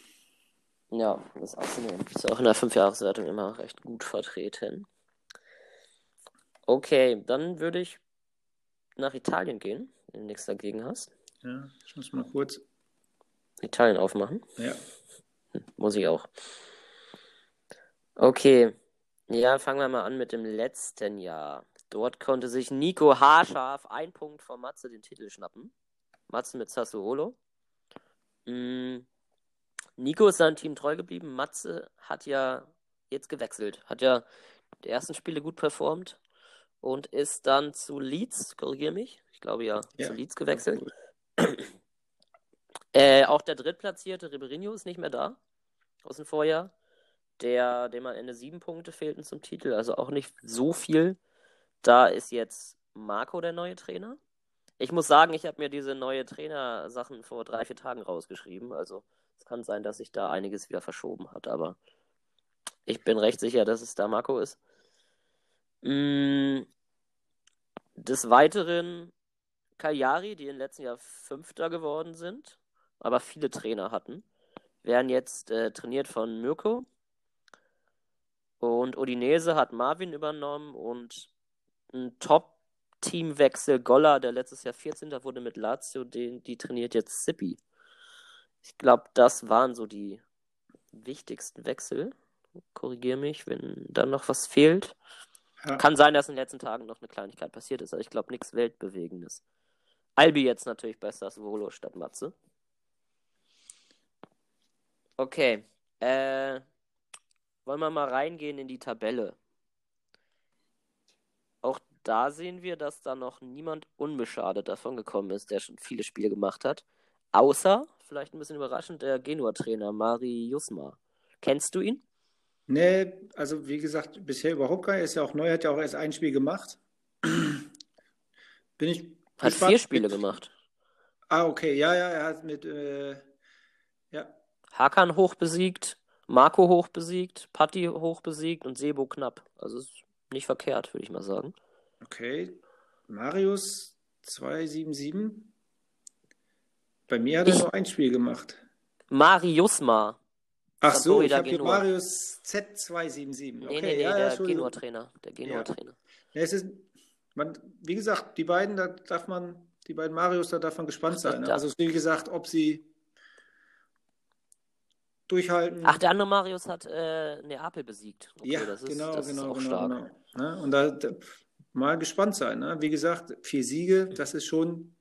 S1: Ja, das Arsenal ist auch in der Fünfjahreswertung immer recht gut vertreten. Okay, dann würde ich nach Italien gehen, wenn du nichts dagegen hast.
S2: Ja, ich muss mal kurz
S1: Italien aufmachen.
S2: Ja.
S1: Hm, muss ich auch. Okay, ja, fangen wir mal an mit dem letzten Jahr. Dort konnte sich Nico haarscharf ein Punkt vor Matze den Titel schnappen. Matze mit Sassuolo. Mhm. Nico ist seinem Team treu geblieben. Matze hat ja jetzt gewechselt. Hat ja die ersten Spiele gut performt und ist dann zu Leeds, korrigiere mich, ich glaube ja, ja. zu Leeds gewechselt. äh, auch der drittplatzierte Ribeirinho ist nicht mehr da aus dem Vorjahr der, dem am Ende sieben Punkte fehlten zum Titel, also auch nicht so viel. Da ist jetzt Marco der neue Trainer. Ich muss sagen, ich habe mir diese neue Trainer-Sachen vor drei, vier Tagen rausgeschrieben. Also es kann sein, dass sich da einiges wieder verschoben hat, aber ich bin recht sicher, dass es da Marco ist. Mm, des Weiteren Kayari, die im letzten Jahr Fünfter geworden sind, aber viele Trainer hatten, werden jetzt äh, trainiert von Mirko. Und Odinese hat Marvin übernommen und ein Top-Teamwechsel. Golla, der letztes Jahr 14. wurde mit Lazio, den, die trainiert jetzt Sippi. Ich glaube, das waren so die wichtigsten Wechsel. Korrigiere mich, wenn da noch was fehlt. Ja. Kann sein, dass in den letzten Tagen noch eine Kleinigkeit passiert ist, aber ich glaube nichts Weltbewegendes. Albi jetzt natürlich bei Sassuolo statt Matze. Okay. Äh, wollen wir mal reingehen in die Tabelle. Auch da sehen wir, dass da noch niemand unbeschadet davon gekommen ist, der schon viele Spiele gemacht hat. Außer, vielleicht ein bisschen überraschend, der Genua-Trainer Mari Jusma. Kennst du ihn?
S2: Nee, also wie gesagt, bisher überhaupt gar nicht. Er ist ja auch neu, hat ja auch erst ein Spiel gemacht. Bin ich.
S1: Hat gespannt. vier Spiele gemacht.
S2: Ah, okay, ja, ja, er hat mit, äh, ja.
S1: Hakan hoch besiegt, Marco hoch besiegt, Patti hoch besiegt und Sebo knapp. Also ist nicht verkehrt, würde ich mal sagen.
S2: Okay. Marius 277. Bei mir hat er nur ein Spiel gemacht.
S1: Mariusma.
S2: Ach so, ich habe hier Marius Z277. Okay,
S1: nee, nee, nee, ja, der Genua-Trainer. Der Genua-Trainer.
S2: Ja. es ist, man, wie gesagt, die beiden, da darf man, die beiden Marius, da darf man gespannt sein. Ne? Also wie gesagt, ob sie durchhalten.
S1: Ach, der andere Marius hat äh, Neapel besiegt.
S2: Okay, ja, das ist, genau, das genau, ist genau, stark. Genau. Ne? Und da, da, mal gespannt sein. Ne? Wie gesagt, vier Siege, das ist schon.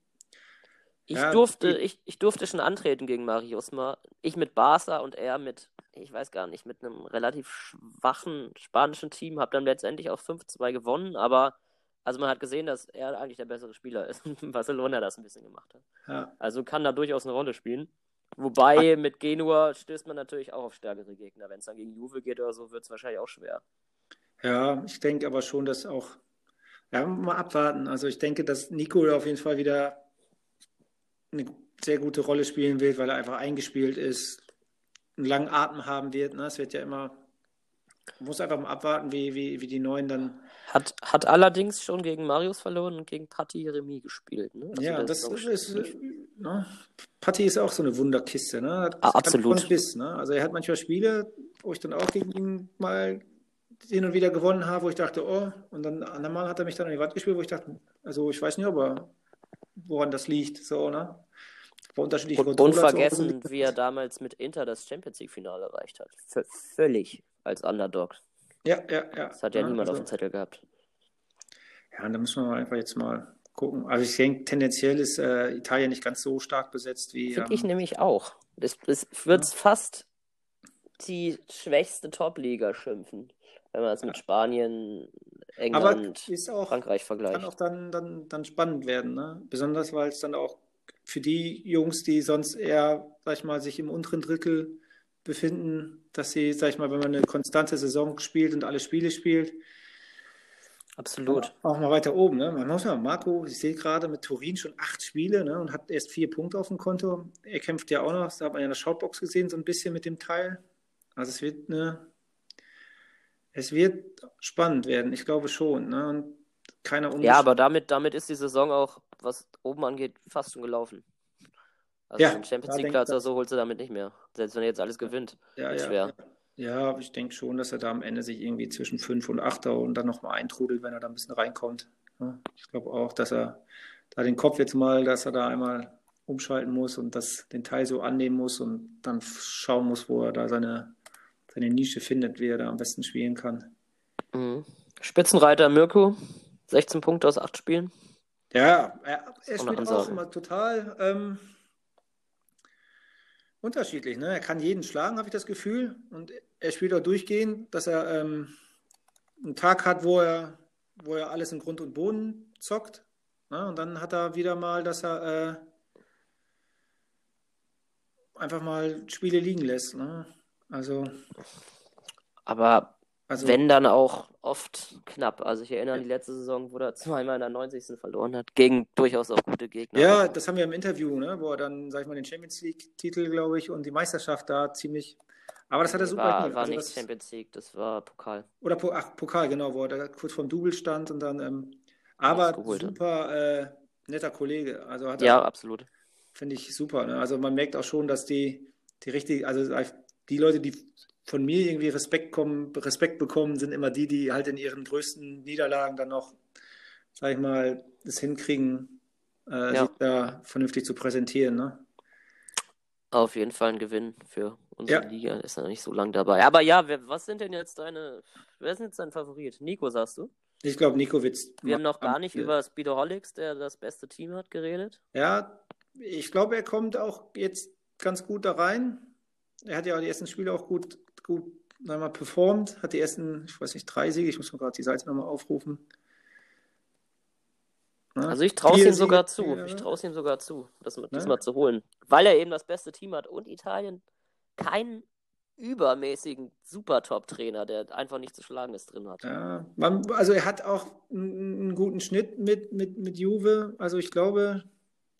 S1: Ich, ja, durfte, ich, ich durfte schon antreten gegen Marius mal. Ich mit Barca und er mit, ich weiß gar nicht, mit einem relativ schwachen spanischen Team. Habe dann letztendlich auch 5-2 gewonnen, aber also man hat gesehen, dass er eigentlich der bessere Spieler ist und Barcelona das ein bisschen gemacht hat.
S2: Ja.
S1: Also kann da durchaus eine Rolle spielen. Wobei mit Genua stößt man natürlich auch auf stärkere Gegner. Wenn es dann gegen Juve geht oder so, wird es wahrscheinlich auch schwer.
S2: Ja, ich denke aber schon, dass auch, ja, mal abwarten. Also ich denke, dass Nico auf jeden Fall wieder eine sehr gute Rolle spielen wird, weil er einfach eingespielt ist, einen langen Atem haben wird. Ne? Es wird ja immer muss einfach mal abwarten, wie, wie, wie die Neuen dann.
S1: Hat, hat allerdings schon gegen Marius verloren und gegen Patti Remy gespielt. Ne?
S2: Also ja, das, ist. ist ne? Patti ist auch so eine Wunderkiste. Ne?
S1: Ah, absolut.
S2: Bis, ne? Also er hat manchmal Spiele, wo ich dann auch gegen ihn mal hin und wieder gewonnen habe, wo ich dachte, oh, und dann andermal hat er mich dann an die Wand gespielt, wo ich dachte, also ich weiß nicht, aber woran das liegt. So, ne?
S1: Und, und vergessen, wie er damals mit Inter das Champions League-Finale erreicht hat. V völlig als Underdog.
S2: Ja, ja, ja.
S1: Das hat ja, ja niemand also, auf dem Zettel gehabt.
S2: Ja, da müssen wir einfach jetzt mal gucken. Also ich denke, tendenziell ist äh, Italien nicht ganz so stark besetzt wie.
S1: Finde ähm, ich nämlich auch. Es, es wird ja. fast die schwächste Top-Liga schimpfen, wenn man es mit Spanien, England, auch, Frankreich vergleicht.
S2: Kann auch dann, dann, dann spannend werden, ne? Besonders weil es dann auch für die Jungs, die sonst eher, sag ich mal, sich im unteren Drittel befinden, dass sie, sag ich mal, wenn man eine konstante Saison spielt und alle Spiele spielt,
S1: Absolut.
S2: Auch mal weiter oben. Ne? Man muss ja, Marco, ich sehe gerade mit Turin schon acht Spiele ne? und hat erst vier Punkte auf dem Konto. Er kämpft ja auch noch, das hat man ja in der Shoutbox gesehen, so ein bisschen mit dem Teil. Also es wird eine, es wird spannend werden, ich glaube schon. Ne? Und keiner
S1: Ja, aber damit, damit ist die Saison auch, was oben angeht, fast schon gelaufen. Also ja, den Champions League Platz oder so holst du damit nicht mehr. Selbst wenn er jetzt alles gewinnt.
S2: Ja, ja, schwer. Ja, ich denke schon, dass er da am Ende sich irgendwie zwischen 5 und 8 und dann nochmal eintrudelt, wenn er da ein bisschen reinkommt. ich glaube auch, dass er da den Kopf jetzt mal, dass er da einmal umschalten muss und das, den Teil so annehmen muss und dann schauen muss, wo er da seine, seine Nische findet, wie er da am besten spielen kann.
S1: Mhm. Spitzenreiter Mirko, 16 Punkte aus 8 Spielen.
S2: Ja, er, er spielt auch immer total ähm, unterschiedlich. Ne? Er kann jeden schlagen, habe ich das Gefühl. Und er spielt auch durchgehend, dass er ähm, einen Tag hat, wo er, wo er alles in Grund und Boden zockt. Ne? Und dann hat er wieder mal, dass er äh, einfach mal Spiele liegen lässt. Ne? Also.
S1: Aber also, Wenn dann auch oft knapp. Also ich erinnere an die letzte Saison, wo er zweimal in der 90. verloren hat, gegen durchaus auch gute Gegner.
S2: Ja, das haben wir im Interview, ne? wo er dann, sag ich mal, den Champions League-Titel, glaube ich, und die Meisterschaft da ziemlich. Aber das hat er super
S1: war, gemacht. War also nicht das... Champions League, das war Pokal.
S2: Oder ach, Pokal, genau, wo er da kurz vorm Double stand und dann. Ähm, aber super äh, netter Kollege. Also hat
S1: ja, er, absolut.
S2: Finde ich super. Ne? Also man merkt auch schon, dass die, die richtig, also die Leute, die von mir irgendwie Respekt, kommen, Respekt bekommen, sind immer die, die halt in ihren größten Niederlagen dann noch, sag ich mal, es hinkriegen, äh, ja. sich da vernünftig zu präsentieren. Ne?
S1: Auf jeden Fall ein Gewinn für unsere ja. Liga. Ist ja nicht so lange dabei. Aber ja, wer, was sind denn jetzt deine, wer ist denn jetzt dein Favorit? Nico, sagst du?
S2: Ich glaube, Nico wird's.
S1: Wir haben noch gar nicht über Speedoholics, der das beste Team hat, geredet.
S2: Ja, ich glaube, er kommt auch jetzt ganz gut da rein. Er hat ja die ersten Spiele auch gut gut einmal performt, hat die ersten, ich weiß nicht, drei Siege, ich muss mir gerade die Seite nochmal aufrufen.
S1: Na, also ich traue es ihm sogar zu. Ja. Ich traue ihm sogar zu, das ja. diesmal zu holen. Weil er eben das beste Team hat und Italien keinen übermäßigen Super-Top-Trainer, der einfach nicht zu schlagen ist, drin hat.
S2: Ja, man, also er hat auch einen, einen guten Schnitt mit, mit, mit Juve. Also ich glaube,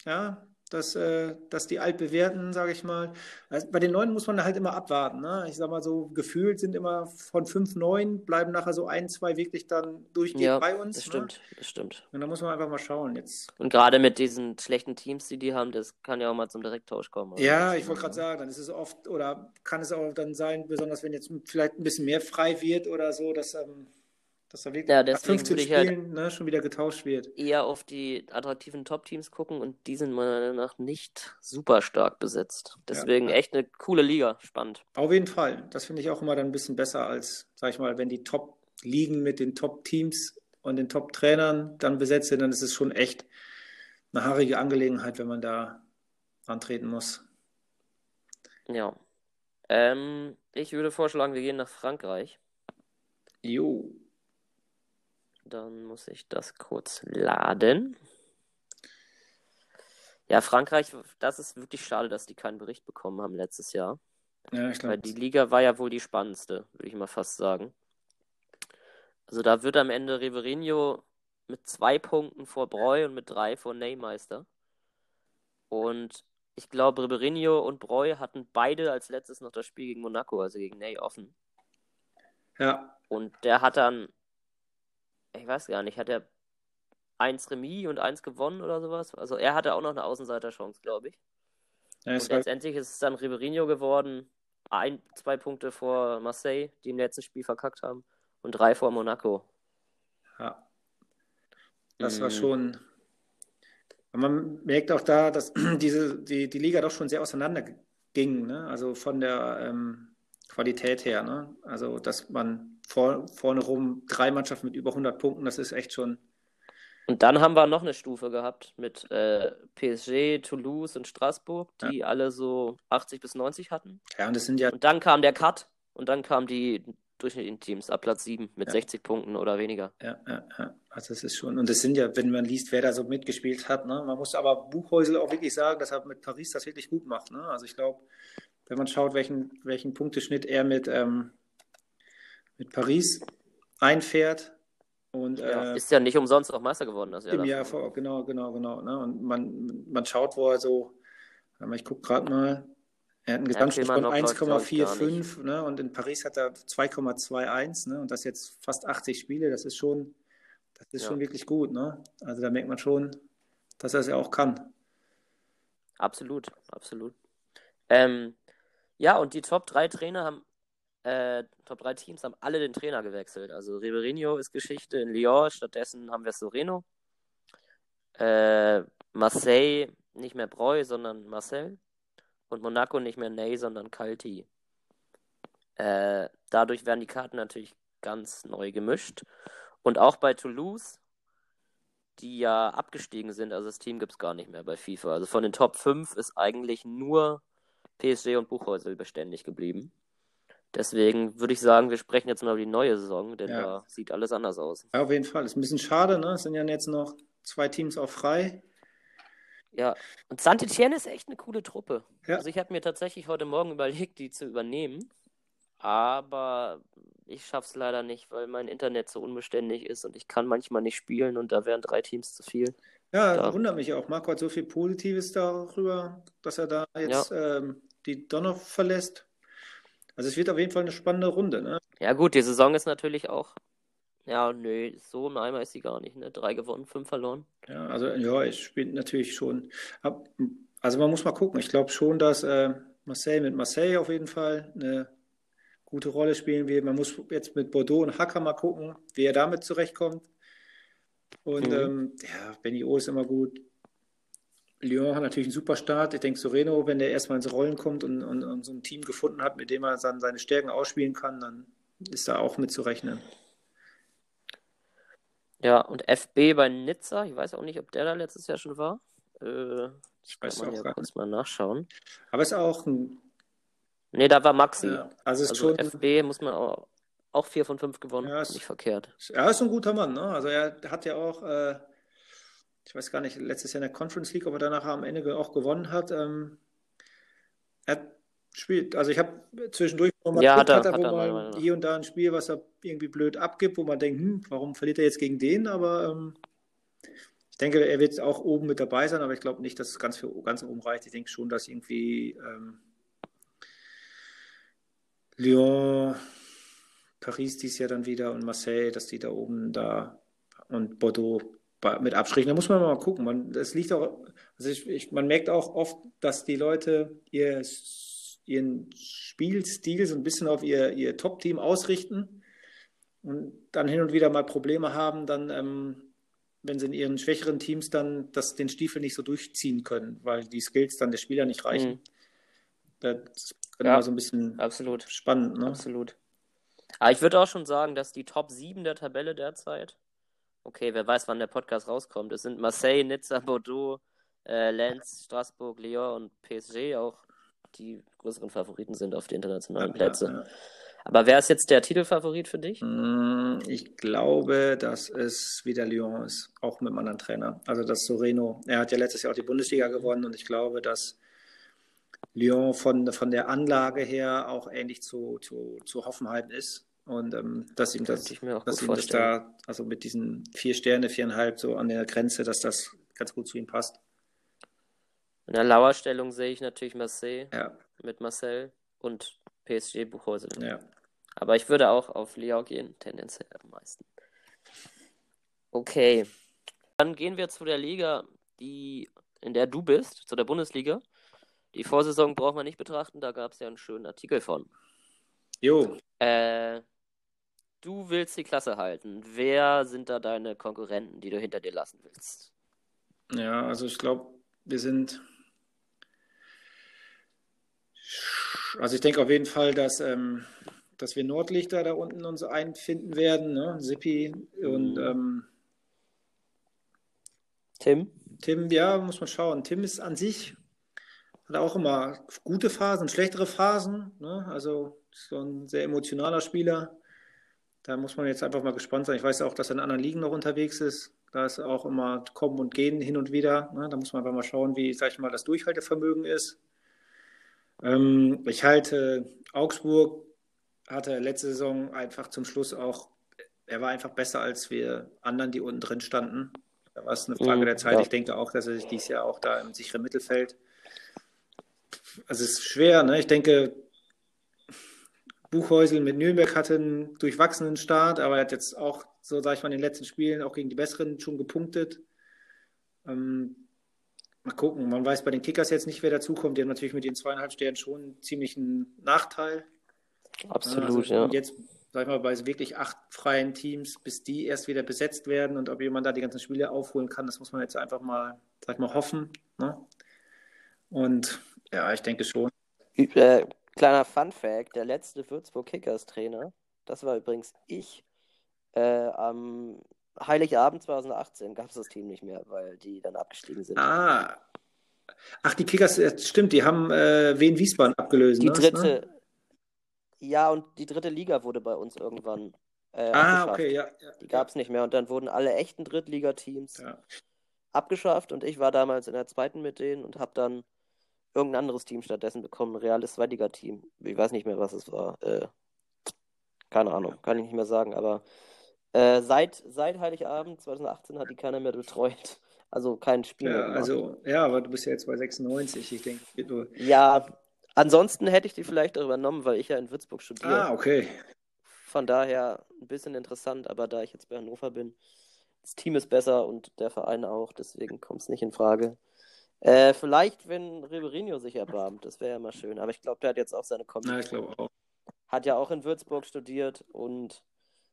S2: ja, dass, äh, dass die altbewährten, sage ich mal, also bei den Neuen muss man halt immer abwarten. Ne? Ich sage mal so, gefühlt sind immer von fünf Neuen, bleiben nachher so ein, zwei wirklich dann durchgehend ja, bei uns.
S1: Das ne? stimmt, das stimmt.
S2: Und da muss man einfach mal schauen jetzt.
S1: Und gerade mit diesen schlechten Teams, die die haben, das kann ja auch mal zum Direkttausch kommen.
S2: Ja, ich wollte gerade sagen, dann ist es oft, oder kann es auch dann sein, besonders wenn jetzt vielleicht ein bisschen mehr frei wird oder so, dass, ähm, dass er wirklich
S1: Ja,
S2: nach
S1: deswegen
S2: 15
S1: würde ich halt-
S2: Spielen ne, schon wieder getauscht wird.
S1: Eher auf die attraktiven Top-Teams gucken und die sind meiner Meinung nach nicht super stark besetzt. Deswegen
S2: Ja.
S1: echt eine coole Liga, spannend.
S2: Auf jeden Fall. Das finde ich auch immer dann ein bisschen besser als, sag ich mal, wenn die Top-Ligen mit den Top-Teams und den Top-Trainern dann besetzt sind, dann ist es schon echt eine haarige Angelegenheit, wenn man da antreten muss.
S1: Ja. Ähm, ich würde vorschlagen, wir gehen nach Frankreich.
S2: Jo.
S1: Dann muss ich das kurz laden. Ja, Frankreich, das ist wirklich schade, dass die keinen Bericht bekommen haben letztes Jahr.
S2: Ja, ich
S1: Weil
S2: glaube.
S1: die Liga war ja wohl die spannendste, würde ich mal fast sagen. Also da wird am Ende Riverinho mit zwei Punkten vor Breu und mit drei vor Neymeister. Und ich glaube, Ribeirinho und Breu hatten beide als letztes noch das Spiel gegen Monaco, also gegen Ney, offen.
S2: Ja,
S1: Und der hat dann, ich weiß gar nicht, hat er eins Remis und eins gewonnen oder sowas? Also er hatte auch noch eine Außenseiterchance, glaube ich.
S2: ja
S1: Und letztendlich ist es dann Ribeirinho geworden. Ein, zwei Punkte vor Marseille, die im letzten Spiel verkackt haben. Und drei vor Monaco.
S2: ja. Das war
S1: Mhm.
S2: schon. Man merkt auch da, dass diese, die, die Liga doch schon sehr auseinander ging, ne? Also von der ähm, Qualität her, ne? Also, dass man vor, vorne rum drei Mannschaften mit über 100 Punkten, das ist echt schon.
S1: Und dann haben wir noch eine Stufe gehabt mit äh, PSG, Toulouse und Straßburg, die alle so 80 bis 90 hatten.
S2: Ja, und es sind ja,
S1: Und dann kam der Cut und dann kamen die durchschnittlichen Teams ab Platz 7 mit
S2: Ja.
S1: 60 Punkten oder weniger.
S2: ja, ja, ja. Also, es ist schon. Und es sind ja, wenn man liest, wer da so mitgespielt hat, ne? Man muss aber Buchhäusel auch wirklich sagen, dass er mit Paris das wirklich gut macht, ne? Also, ich glaube, wenn man schaut, welchen, welchen Punkteschnitt er mit, ähm, mit Paris einfährt und
S1: Ja,
S2: äh,
S1: ist ja nicht umsonst auch Meister geworden das Jahr
S2: Im Jahr vor, genau, genau, genau. Ne? Und man, man schaut, wo er so, ich gucke gerade mal, er hat einen Gesamtschnitt von
S1: Kilmarnock läuft, glaub ich, gar
S2: 1,45 ne? und in Paris hat er 2,21 ne? und das jetzt fast 80 Spiele, das ist schon, das ist
S1: Ja.
S2: schon wirklich gut. Ne? Also da merkt man schon, dass er es ja auch kann.
S1: Absolut, absolut. Ähm, ja, und die Top 3 Trainer haben, äh, Top 3 Teams haben alle den Trainer gewechselt. Also Ribeirinho ist Geschichte in Lyon, stattdessen haben wir Soreno. Äh, Marseille nicht mehr Breu, sondern Marcel. Und Monaco nicht mehr Ney, sondern Calti. Äh, dadurch werden die Karten natürlich ganz neu gemischt. Und auch bei Toulouse, die ja abgestiegen sind, also das Team gibt es gar nicht mehr bei FIFA. Also von den Top 5 ist eigentlich nur PSG und Buchhäusel beständig geblieben. Deswegen würde ich sagen, wir sprechen jetzt mal über die neue Saison, denn
S2: Ja.
S1: da sieht alles anders aus.
S2: Ja, auf jeden Fall. Ist ein bisschen schade, ne? Es sind ja jetzt noch zwei Teams auch frei.
S1: Ja, und Saint-Etienne ist echt eine coole Truppe.
S2: Ja.
S1: Also ich habe mir tatsächlich heute Morgen überlegt, die zu übernehmen, aber ich schaff's leider nicht, weil mein Internet so unbeständig ist und ich kann manchmal nicht spielen und da wären drei Teams zu viel.
S2: Ja,
S1: Ja.
S2: wundert mich auch. Marco hat so viel Positives darüber, dass er da jetzt ähm, die Donner verlässt. Also es wird auf jeden Fall eine spannende Runde, ne?
S1: Ja gut, die Saison ist natürlich auch, ja, nö, so im Eimer ist sie gar nicht, ne? Drei gewonnen, fünf verloren.
S2: Ja, also ja, es spielt natürlich schon. Ab, also man muss mal gucken. Ich glaube schon, dass äh, Marseille mit Marseille auf jeden Fall eine gute Rolle spielen wird. Man muss jetzt mit Bordeaux und Hacker mal gucken, wie er damit zurechtkommt. Und
S1: Mhm.
S2: ähm, ja, Benny O ist immer gut. Lyon hat natürlich einen super Start. Ich denke, Soreno, wenn der erstmal ins Rollen kommt und, und, und so ein Team gefunden hat, mit dem er dann seine Stärken ausspielen kann, dann ist da auch mit zu rechnen.
S1: Ja, und FB bei Nizza, ich weiß auch nicht, ob der da letztes Jahr schon war. Äh,
S2: Ich weiß
S1: kann man
S2: auch
S1: ja kurz mal nachschauen.
S2: Aber es ist auch ein,
S1: Nee, da war Maxi.
S2: ja, also es ist
S1: Also
S2: schon.
S1: FB muss man auch, auch 4 von 5 gewonnen.
S2: Ja, es-
S1: Nicht verkehrt.
S2: Er ist ein guter Mann, ne? Also er hat ja auch, äh, ich weiß gar nicht, letztes Jahr in der Conference League, ob er danach am Ende auch gewonnen hat. Ähm, er hat spielt, also ich habe zwischendurch man
S1: Ja, hat er,
S2: wo
S1: hat er,
S2: mal
S1: meiner Meinung nach.
S2: hier und da ein Spiel, was er irgendwie blöd abgibt, wo man denkt, hm, warum verliert er jetzt gegen den? Aber ähm, ich denke, er wird auch oben mit dabei sein, aber ich glaube nicht, dass es ganz, für, ganz oben reicht. Ich denke schon, dass irgendwie ähm, Lyon, Paris dies Jahr dann wieder und Marseille, dass die da oben da und Bordeaux mit Abstrichen. Da muss man mal gucken. Man, das liegt auch, also ich, ich, man merkt auch oft, dass die Leute ihr, ihren Spielstil so ein bisschen auf ihr, ihr Top-Team ausrichten und dann hin und wieder mal Probleme haben, dann, ähm, wenn sie in ihren schwächeren Teams dann das, den Stiefel nicht so durchziehen können, weil die Skills dann der Spieler nicht reichen. Mhm. Das ist ja, so ein bisschen
S1: absolut.
S2: spannend. Ne?
S1: Absolut. Aber ich würde auch schon sagen, dass die Top 7 der Tabelle derzeit, okay, wer weiß, wann der Podcast rauskommt, es sind Marseille, Nizza, Bordeaux, äh, Lens, Straßburg, Lyon und PSG auch die größeren Favoriten sind auf die internationalen ja, Plätze. Ja, ja. Aber wer ist jetzt der Titelfavorit für dich?
S2: Mm, ich glaube, dass es wieder Lyon ist, auch mit einem anderen Trainer. Also das Soreno. Er hat ja letztes Jahr auch die Bundesliga gewonnen und ich glaube, dass Lyon von, von der Anlage her auch ähnlich zu, zu, zu Hoffenheim ist. Und ähm, dass ihm das, dass ihm das da, also mit diesen vier Sterne, viereinhalb, so an der Grenze, dass das ganz gut zu ihm passt.
S1: In der Lauerstellung sehe ich natürlich Marseille
S2: ja.
S1: mit Marcel und PSG Buchhäusel.
S2: Ja.
S1: Aber ich würde auch auf Lyon gehen, tendenziell am meisten. Okay. Dann gehen wir zu der Liga, die, in der du bist, zu der Bundesliga. Die Vorsaison braucht man nicht betrachten, da gab es ja einen schönen Artikel von.
S2: Jo.
S1: Äh, du willst die Klasse halten. Wer sind da deine Konkurrenten, die du hinter dir lassen willst?
S2: Ja, also ich glaube, wir sind Also ich denke auf jeden Fall, dass, ähm, dass wir Nordlichter da unten uns einfinden werden, ne? Sippi und mhm. ähm,
S1: Tim.
S2: Tim, ja, muss man schauen. Tim ist an sich, hat auch immer gute Phasen, schlechtere Phasen. Ne? Also so ein sehr emotionaler Spieler. Da muss man jetzt einfach mal gespannt sein. Ich weiß auch, dass er in anderen Ligen noch unterwegs ist. Da ist auch immer Kommen und Gehen hin und wieder. Ne? Da muss man einfach mal schauen, wie, sag ich mal, das Durchhaltevermögen ist. Ähm, ich halte Augsburg hatte letzte Saison einfach zum Schluss auch, er war einfach besser als wir anderen, die unten drin standen. Da war es eine Frage mhm, der Zeit. Ja. Ich denke auch, dass er sich dieses Jahr auch da im sicheren Mittelfeld. Also es ist schwer, ne? Ich denke, Buchhäusel mit Nürnberg hatte einen durchwachsenen Start, aber er hat jetzt auch, so sage ich mal, in den letzten Spielen auch gegen die Besseren schon gepunktet. Ähm, Mal gucken, man weiß bei den Kickers jetzt nicht, wer dazukommt. Die haben natürlich mit den zweieinhalb Sternen schon einen ziemlichen Nachteil.
S1: Absolut, also, ja.
S2: Und jetzt, sag ich mal, bei wirklich acht freien Teams, bis die erst wieder besetzt werden und ob jemand da die ganzen Spiele aufholen kann, das muss man jetzt einfach mal, sag ich mal, hoffen. Ne? Und ja, ich denke schon.
S1: Äh, kleiner Fun Fact: Der letzte Würzburg Kickers Trainer, das war übrigens ich, äh, am Heiligabend 2018 gab es das Team nicht mehr, weil die dann abgestiegen sind.
S2: Ah. Ach, die Kickers, stimmt, die haben äh, Wien Wiesbaden abgelöst.
S1: Die ne? dritte. Ne? Ja, und die dritte Liga wurde bei uns irgendwann. Äh,
S2: ah, okay, ja. ja
S1: die gab es nicht mehr. Und dann wurden alle echten Drittligateams ja. abgeschafft. Und ich war damals in der zweiten mit denen und habe dann irgendein anderes Team stattdessen bekommen. Ein reales Zweitligateam. Ich weiß nicht mehr, was es war. Äh, keine Ahnung, kann ich nicht mehr sagen. Aber äh, seit, seit Heiligabend 2018 hat die keiner mehr betreut. Also kein Spiel
S2: ja, mehr. Also, ja, aber du bist ja jetzt bei 96, ich denke. Du...
S1: Ja, ansonsten hätte ich die vielleicht auch übernommen, weil ich ja in Würzburg studiere.
S2: Ah, okay.
S1: Von daher ein bisschen interessant, aber da ich jetzt bei Hannover bin, das Team ist besser und der Verein auch, deswegen kommt es nicht in Frage. Äh, vielleicht, wenn Riverinho sich erbarmt, das wäre ja mal schön. Aber ich glaube, der hat jetzt auch seine
S2: Kombi. Ja, ich glaube auch.
S1: Hat ja auch in Würzburg studiert und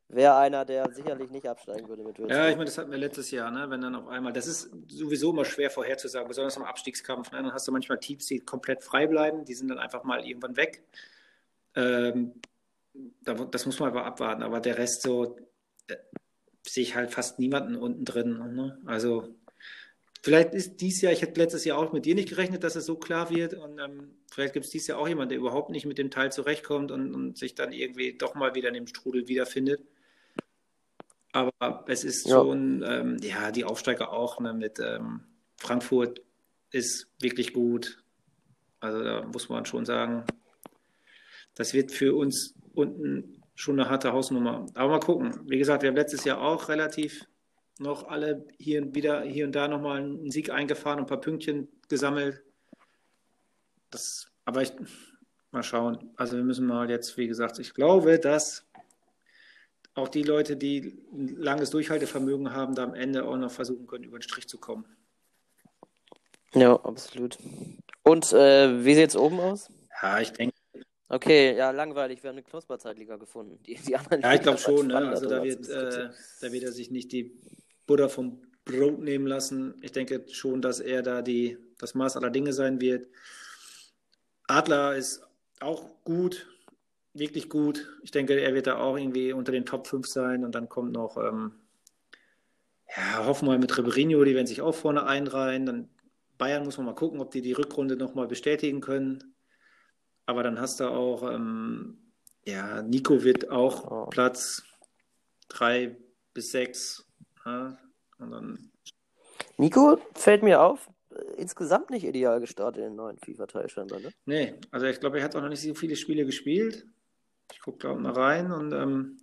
S1: wäre einer, der sicherlich nicht absteigen würde mit Würzburg.
S2: Ja, ich meine, das hatten wir letztes Jahr, ne? wenn dann auf einmal, das ist sowieso immer schwer vorherzusagen, besonders im Abstiegskampf. Ne? Dann hast du manchmal Teams, die komplett frei bleiben, die sind dann einfach mal irgendwann weg. Ähm, das muss man aber abwarten, aber der Rest so äh, sehe ich halt fast niemanden unten drin. Ne? Also vielleicht ist dies Jahr, ich hätte letztes Jahr auch mit dir nicht gerechnet, dass es so klar wird und ähm, vielleicht gibt es dieses Jahr auch jemanden, der überhaupt nicht mit dem Teil zurechtkommt und, und sich dann irgendwie doch mal wieder in dem Strudel wiederfindet. Aber es ist ja. schon, ähm, ja, die Aufsteiger auch ne, mit ähm, Frankfurt ist wirklich gut. Also da muss man schon sagen, das wird für uns unten schon eine harte Hausnummer. Aber mal gucken. Wie gesagt, wir haben letztes Jahr auch relativ noch alle hier und wieder hier und da nochmal einen Sieg eingefahren und ein paar Pünktchen gesammelt. Das, aber ich mal schauen. Also wir müssen mal jetzt, wie gesagt, ich glaube, dass auch die Leute, die ein langes Durchhaltevermögen haben, da am Ende auch noch versuchen können, über den Strich zu kommen.
S1: Ja, absolut. Und äh, wie sieht es oben aus?
S2: Ja, ich denke,
S1: Okay, ja, langweilig. Wir haben eine Knusperzeitliga gefunden. Die, die anderen
S2: Ja, ich glaube schon. Ne? Also da wird, äh, da wird er sich nicht die Butter vom Brot nehmen lassen. Ich denke schon, dass er da die, das Maß aller Dinge sein wird. Adler ist auch gut, wirklich gut. Ich denke, er wird da auch irgendwie unter den Top 5 sein. Und dann kommt noch, ähm, ja, hoffen wir mal mit Ribeirinho, die werden sich auch vorne einreihen. Dann Bayern muss man mal gucken, ob die die Rückrunde nochmal bestätigen können. Aber dann hast du auch, ähm, ja, Nico wird auch
S1: Oh.
S2: Platz 3 bis 6. Ja, und dann,
S1: Nico fällt mir auf, insgesamt nicht ideal gestartet in den neuen FIFA-Teil scheinbar, ne?
S2: nee, also ich glaube, er hat auch noch nicht so viele Spiele gespielt. Ich gucke da mal rein und ähm,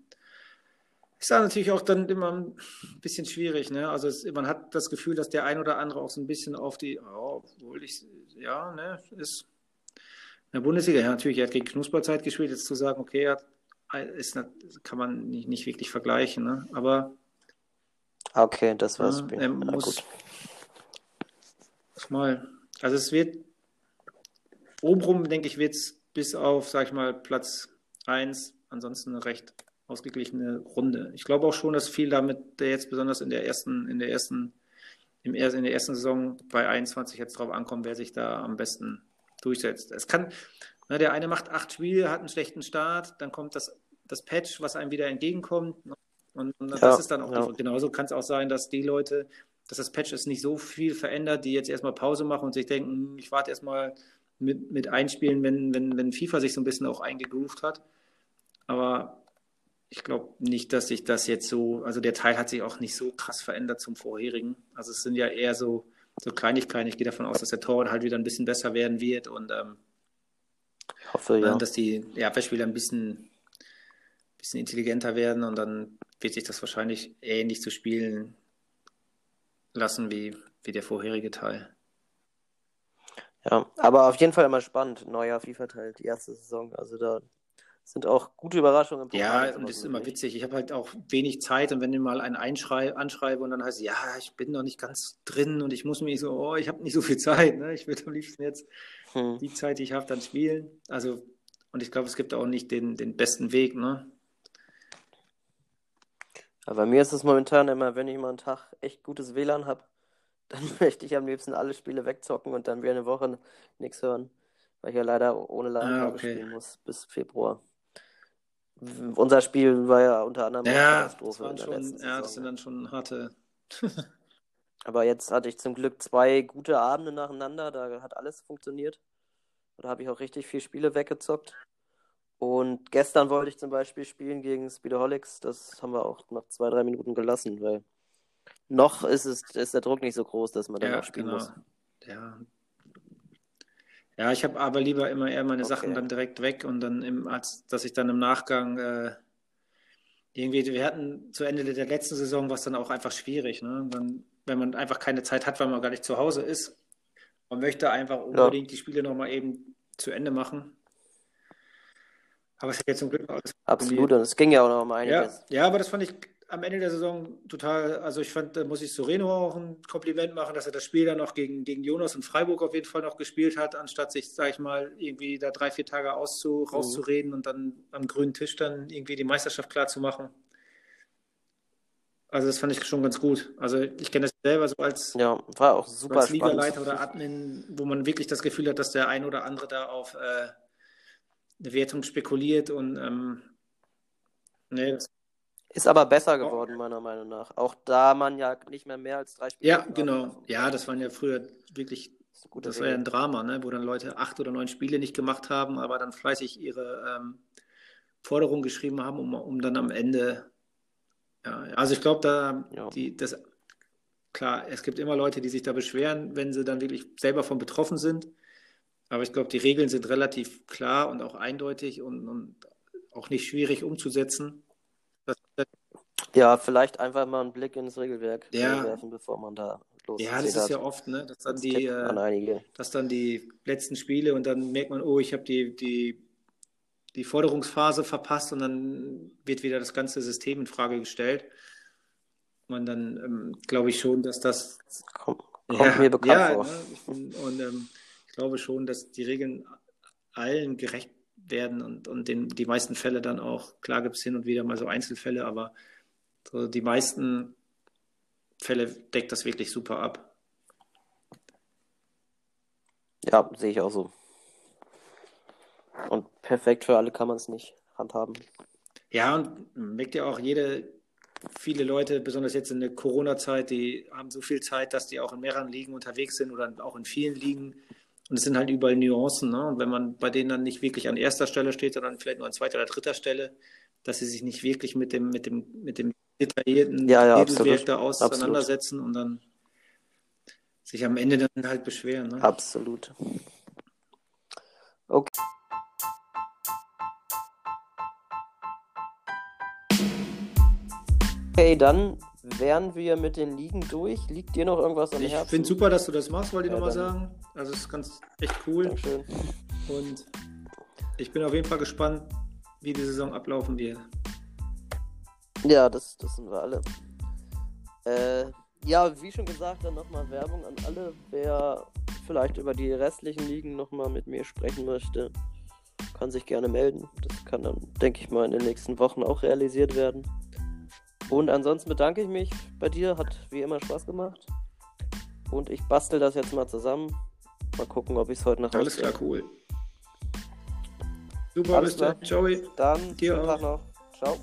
S2: ist da natürlich auch dann immer ein bisschen schwierig, ne? Also es, man hat das Gefühl, dass der ein oder andere auch so ein bisschen auf die, oh, obwohl ich, ja, ne, ist in der Bundesliga, ja, natürlich, er hat gegen Knusperzeit gespielt, jetzt zu sagen, okay, er hat, ist, kann man nicht, nicht wirklich vergleichen, ne? Aber
S1: Okay, das war's.
S2: Ja, er muss mal. Also es wird obenrum, denke ich, wird es bis auf, sag ich mal, Platz 1 ansonsten eine recht ausgeglichene Runde. Ich glaube auch schon, dass viel damit der jetzt besonders in der ersten, in der ersten, im in der ersten Saison bei 21 jetzt drauf ankommt, wer sich da am besten durchsetzt. Es kann, ne, der eine macht acht Spiele, hat einen schlechten Start, dann kommt das, das Patch, was einem wieder entgegenkommt. Und, und das
S1: Ja,
S2: ist dann auch
S1: ja.
S2: genauso kann es auch sein, dass die Leute, dass das Patch es nicht so viel verändert, die jetzt erstmal Pause machen und sich denken, hm, ich warte erstmal mit, mit einspielen, wenn, wenn, wenn FIFA sich so ein bisschen auch eingegroovt hat. Aber ich glaube nicht, dass sich das jetzt so, also der Teil hat sich auch nicht so krass verändert zum vorherigen. Also es sind ja eher so, so Kleinigkeiten. Ich gehe davon aus, dass der Torwart halt wieder ein bisschen besser werden wird und ähm,
S1: Ich hoffe, ja.
S2: dass die, die Abwehrspieler ein bisschen, bisschen intelligenter werden und dann wird sich das wahrscheinlich ähnlich zu spielen lassen wie, wie der vorherige Teil.
S1: Ja, aber auf jeden Fall immer spannend. Neuer FIFA-Teil, die erste Saison. Also da sind auch gute Überraschungen im Pokal
S2: Ja, und das ist immer
S1: möglich.
S2: witzig. Ich habe halt auch wenig Zeit und wenn ich mal einen einschrei anschreibe und dann heißt es, ja, ich bin noch nicht ganz drin und ich muss mich so, oh, ich habe nicht so viel Zeit. Ne? Ich würde am liebsten jetzt
S1: Hm.
S2: die Zeit, die ich habe, dann spielen. Also, und ich glaube, es gibt auch nicht den, den besten Weg. Ne?
S1: Aber bei mir ist es momentan immer, wenn ich mal einen Tag echt gutes WLAN habe, dann möchte ich am liebsten alle Spiele wegzocken und dann wieder eine Woche nichts hören. Weil ich ja leider ohne LAN-Kabel
S2: Ah, okay.
S1: spielen muss bis Februar. Unser Spiel war ja unter anderem
S2: Ja, das
S1: Katastrophe der
S2: schon,
S1: letzten
S2: ja, das sind dann schon harte.
S1: Aber jetzt hatte ich zum Glück zwei gute Abende nacheinander, da hat alles funktioniert. Da habe ich auch richtig viele Spiele weggezockt. Und gestern wollte ich zum Beispiel spielen gegen Speedaholics. Das haben wir auch nach zwei, drei Minuten gelassen, weil noch ist es, ist der Druck nicht so groß, dass man dann
S2: Ja,
S1: auch spielen
S2: genau.
S1: muss.
S2: Ja. Ja, ich habe aber lieber immer eher meine
S1: Okay.
S2: Sachen dann direkt weg und dann im, als dass ich dann im Nachgang äh, irgendwie, wir hatten zu Ende der letzten Saison was dann auch einfach schwierig, ne? Dann, wenn man einfach keine Zeit hat, weil man gar nicht zu Hause ist. Man möchte einfach unbedingt die Spiele nochmal eben zu Ende machen. Aber es hat jetzt zum Glück alles
S1: Absolut, und es ging ja auch noch um
S2: ja,
S1: einiges.
S2: ja, aber das fand ich am Ende der Saison total, also ich fand, da muss ich Soreno auch ein Kompliment machen, dass er das Spiel dann noch gegen, gegen Jonas und Freiburg auf jeden Fall noch gespielt hat, anstatt sich, sag ich mal, irgendwie da drei, vier Tage auszu, rauszureden und dann am grünen Tisch dann irgendwie die Meisterschaft klar zu machen. Also das fand ich schon ganz gut. Also ich kenne das selber so als,
S1: Ja, war auch super
S2: als Ligaleiter oder Admin, wo man wirklich das Gefühl hat, dass der ein oder andere da auf äh, eine Wertung spekuliert und ähm, nee, das
S1: Ist aber besser geworden, meiner Meinung nach. Auch da man ja nicht mehr mehr als drei Spiele
S2: Ja, genau. Ja, das waren ja früher wirklich,
S1: gute
S2: das war ja ein Drama, ne? wo dann Leute acht oder neun Spiele nicht gemacht haben, aber dann fleißig ihre ähm, Forderung geschrieben haben, um, um dann am Ende, ja, also ich glaube, da,
S1: Ja.
S2: die, das, klar, es gibt immer Leute, die sich da beschweren, wenn sie dann wirklich selber von betroffen sind, aber ich glaube, die Regeln sind relativ klar und auch eindeutig und, und auch nicht schwierig umzusetzen. Das, das,
S1: Ja, vielleicht einfach mal einen Blick ins Regelwerk
S2: Ja.
S1: werfen, bevor man da
S2: ja, das ist ja oft, ne? dass dann
S1: Als
S2: die, äh, dass dann die letzten Spiele und dann merkt man, oh, ich habe die, die, die Forderungsphase verpasst und dann wird wieder das ganze System in Frage gestellt. Und dann ähm, glaube ich schon, dass das
S1: Kommt, kommt mir bekannt
S2: ja,
S1: vor.
S2: Ne, und ähm, glaube schon, dass die Regeln allen gerecht werden und, und den, die meisten Fälle dann auch, klar gibt es hin und wieder mal so Einzelfälle, aber so die meisten Fälle deckt das wirklich super ab.
S1: Ja, sehe ich auch so. Und perfekt für alle kann man es nicht handhaben.
S2: Ja, und merkt ja auch jede, viele Leute, besonders jetzt in der Corona-Zeit, die haben so viel Zeit, dass die auch in mehreren Ligen unterwegs sind oder auch in vielen Ligen. Und es sind halt überall Nuancen. Ne? Und wenn man bei denen dann nicht wirklich an erster Stelle steht, sondern vielleicht nur an zweiter oder dritter Stelle, dass sie sich nicht wirklich mit dem, mit dem, mit dem detaillierten
S1: Ja, ja, absolut.
S2: da auseinandersetzen und dann sich am Ende dann halt beschweren. Ne?
S1: Absolut. Okay. Okay, dann wären wir mit den Ligen durch. Liegt dir noch irgendwas am
S2: Ich
S1: Herzen?
S2: finde super, dass du das machst, wollte ich
S1: Ja,
S2: nochmal sagen. Also es ist ganz echt cool.
S1: Dankeschön.
S2: Und ich bin auf jeden Fall gespannt, wie die Saison ablaufen wird.
S1: Ja, das, das sind wir alle. Äh, ja, wie schon gesagt, dann nochmal Werbung an alle. Wer vielleicht über die restlichen Ligen nochmal mit mir sprechen möchte, kann sich gerne melden. Das kann dann, denke ich mal, in den nächsten Wochen auch realisiert werden. Und ansonsten bedanke ich mich bei dir. Hat wie immer Spaß gemacht. Und ich bastel das jetzt mal zusammen. Mal gucken, ob ich es heute nach
S2: Alles klar, cool. Super,
S1: Alles
S2: bis dann. Ciao.
S1: Dann,
S2: Dir
S1: Tag noch. Ciao.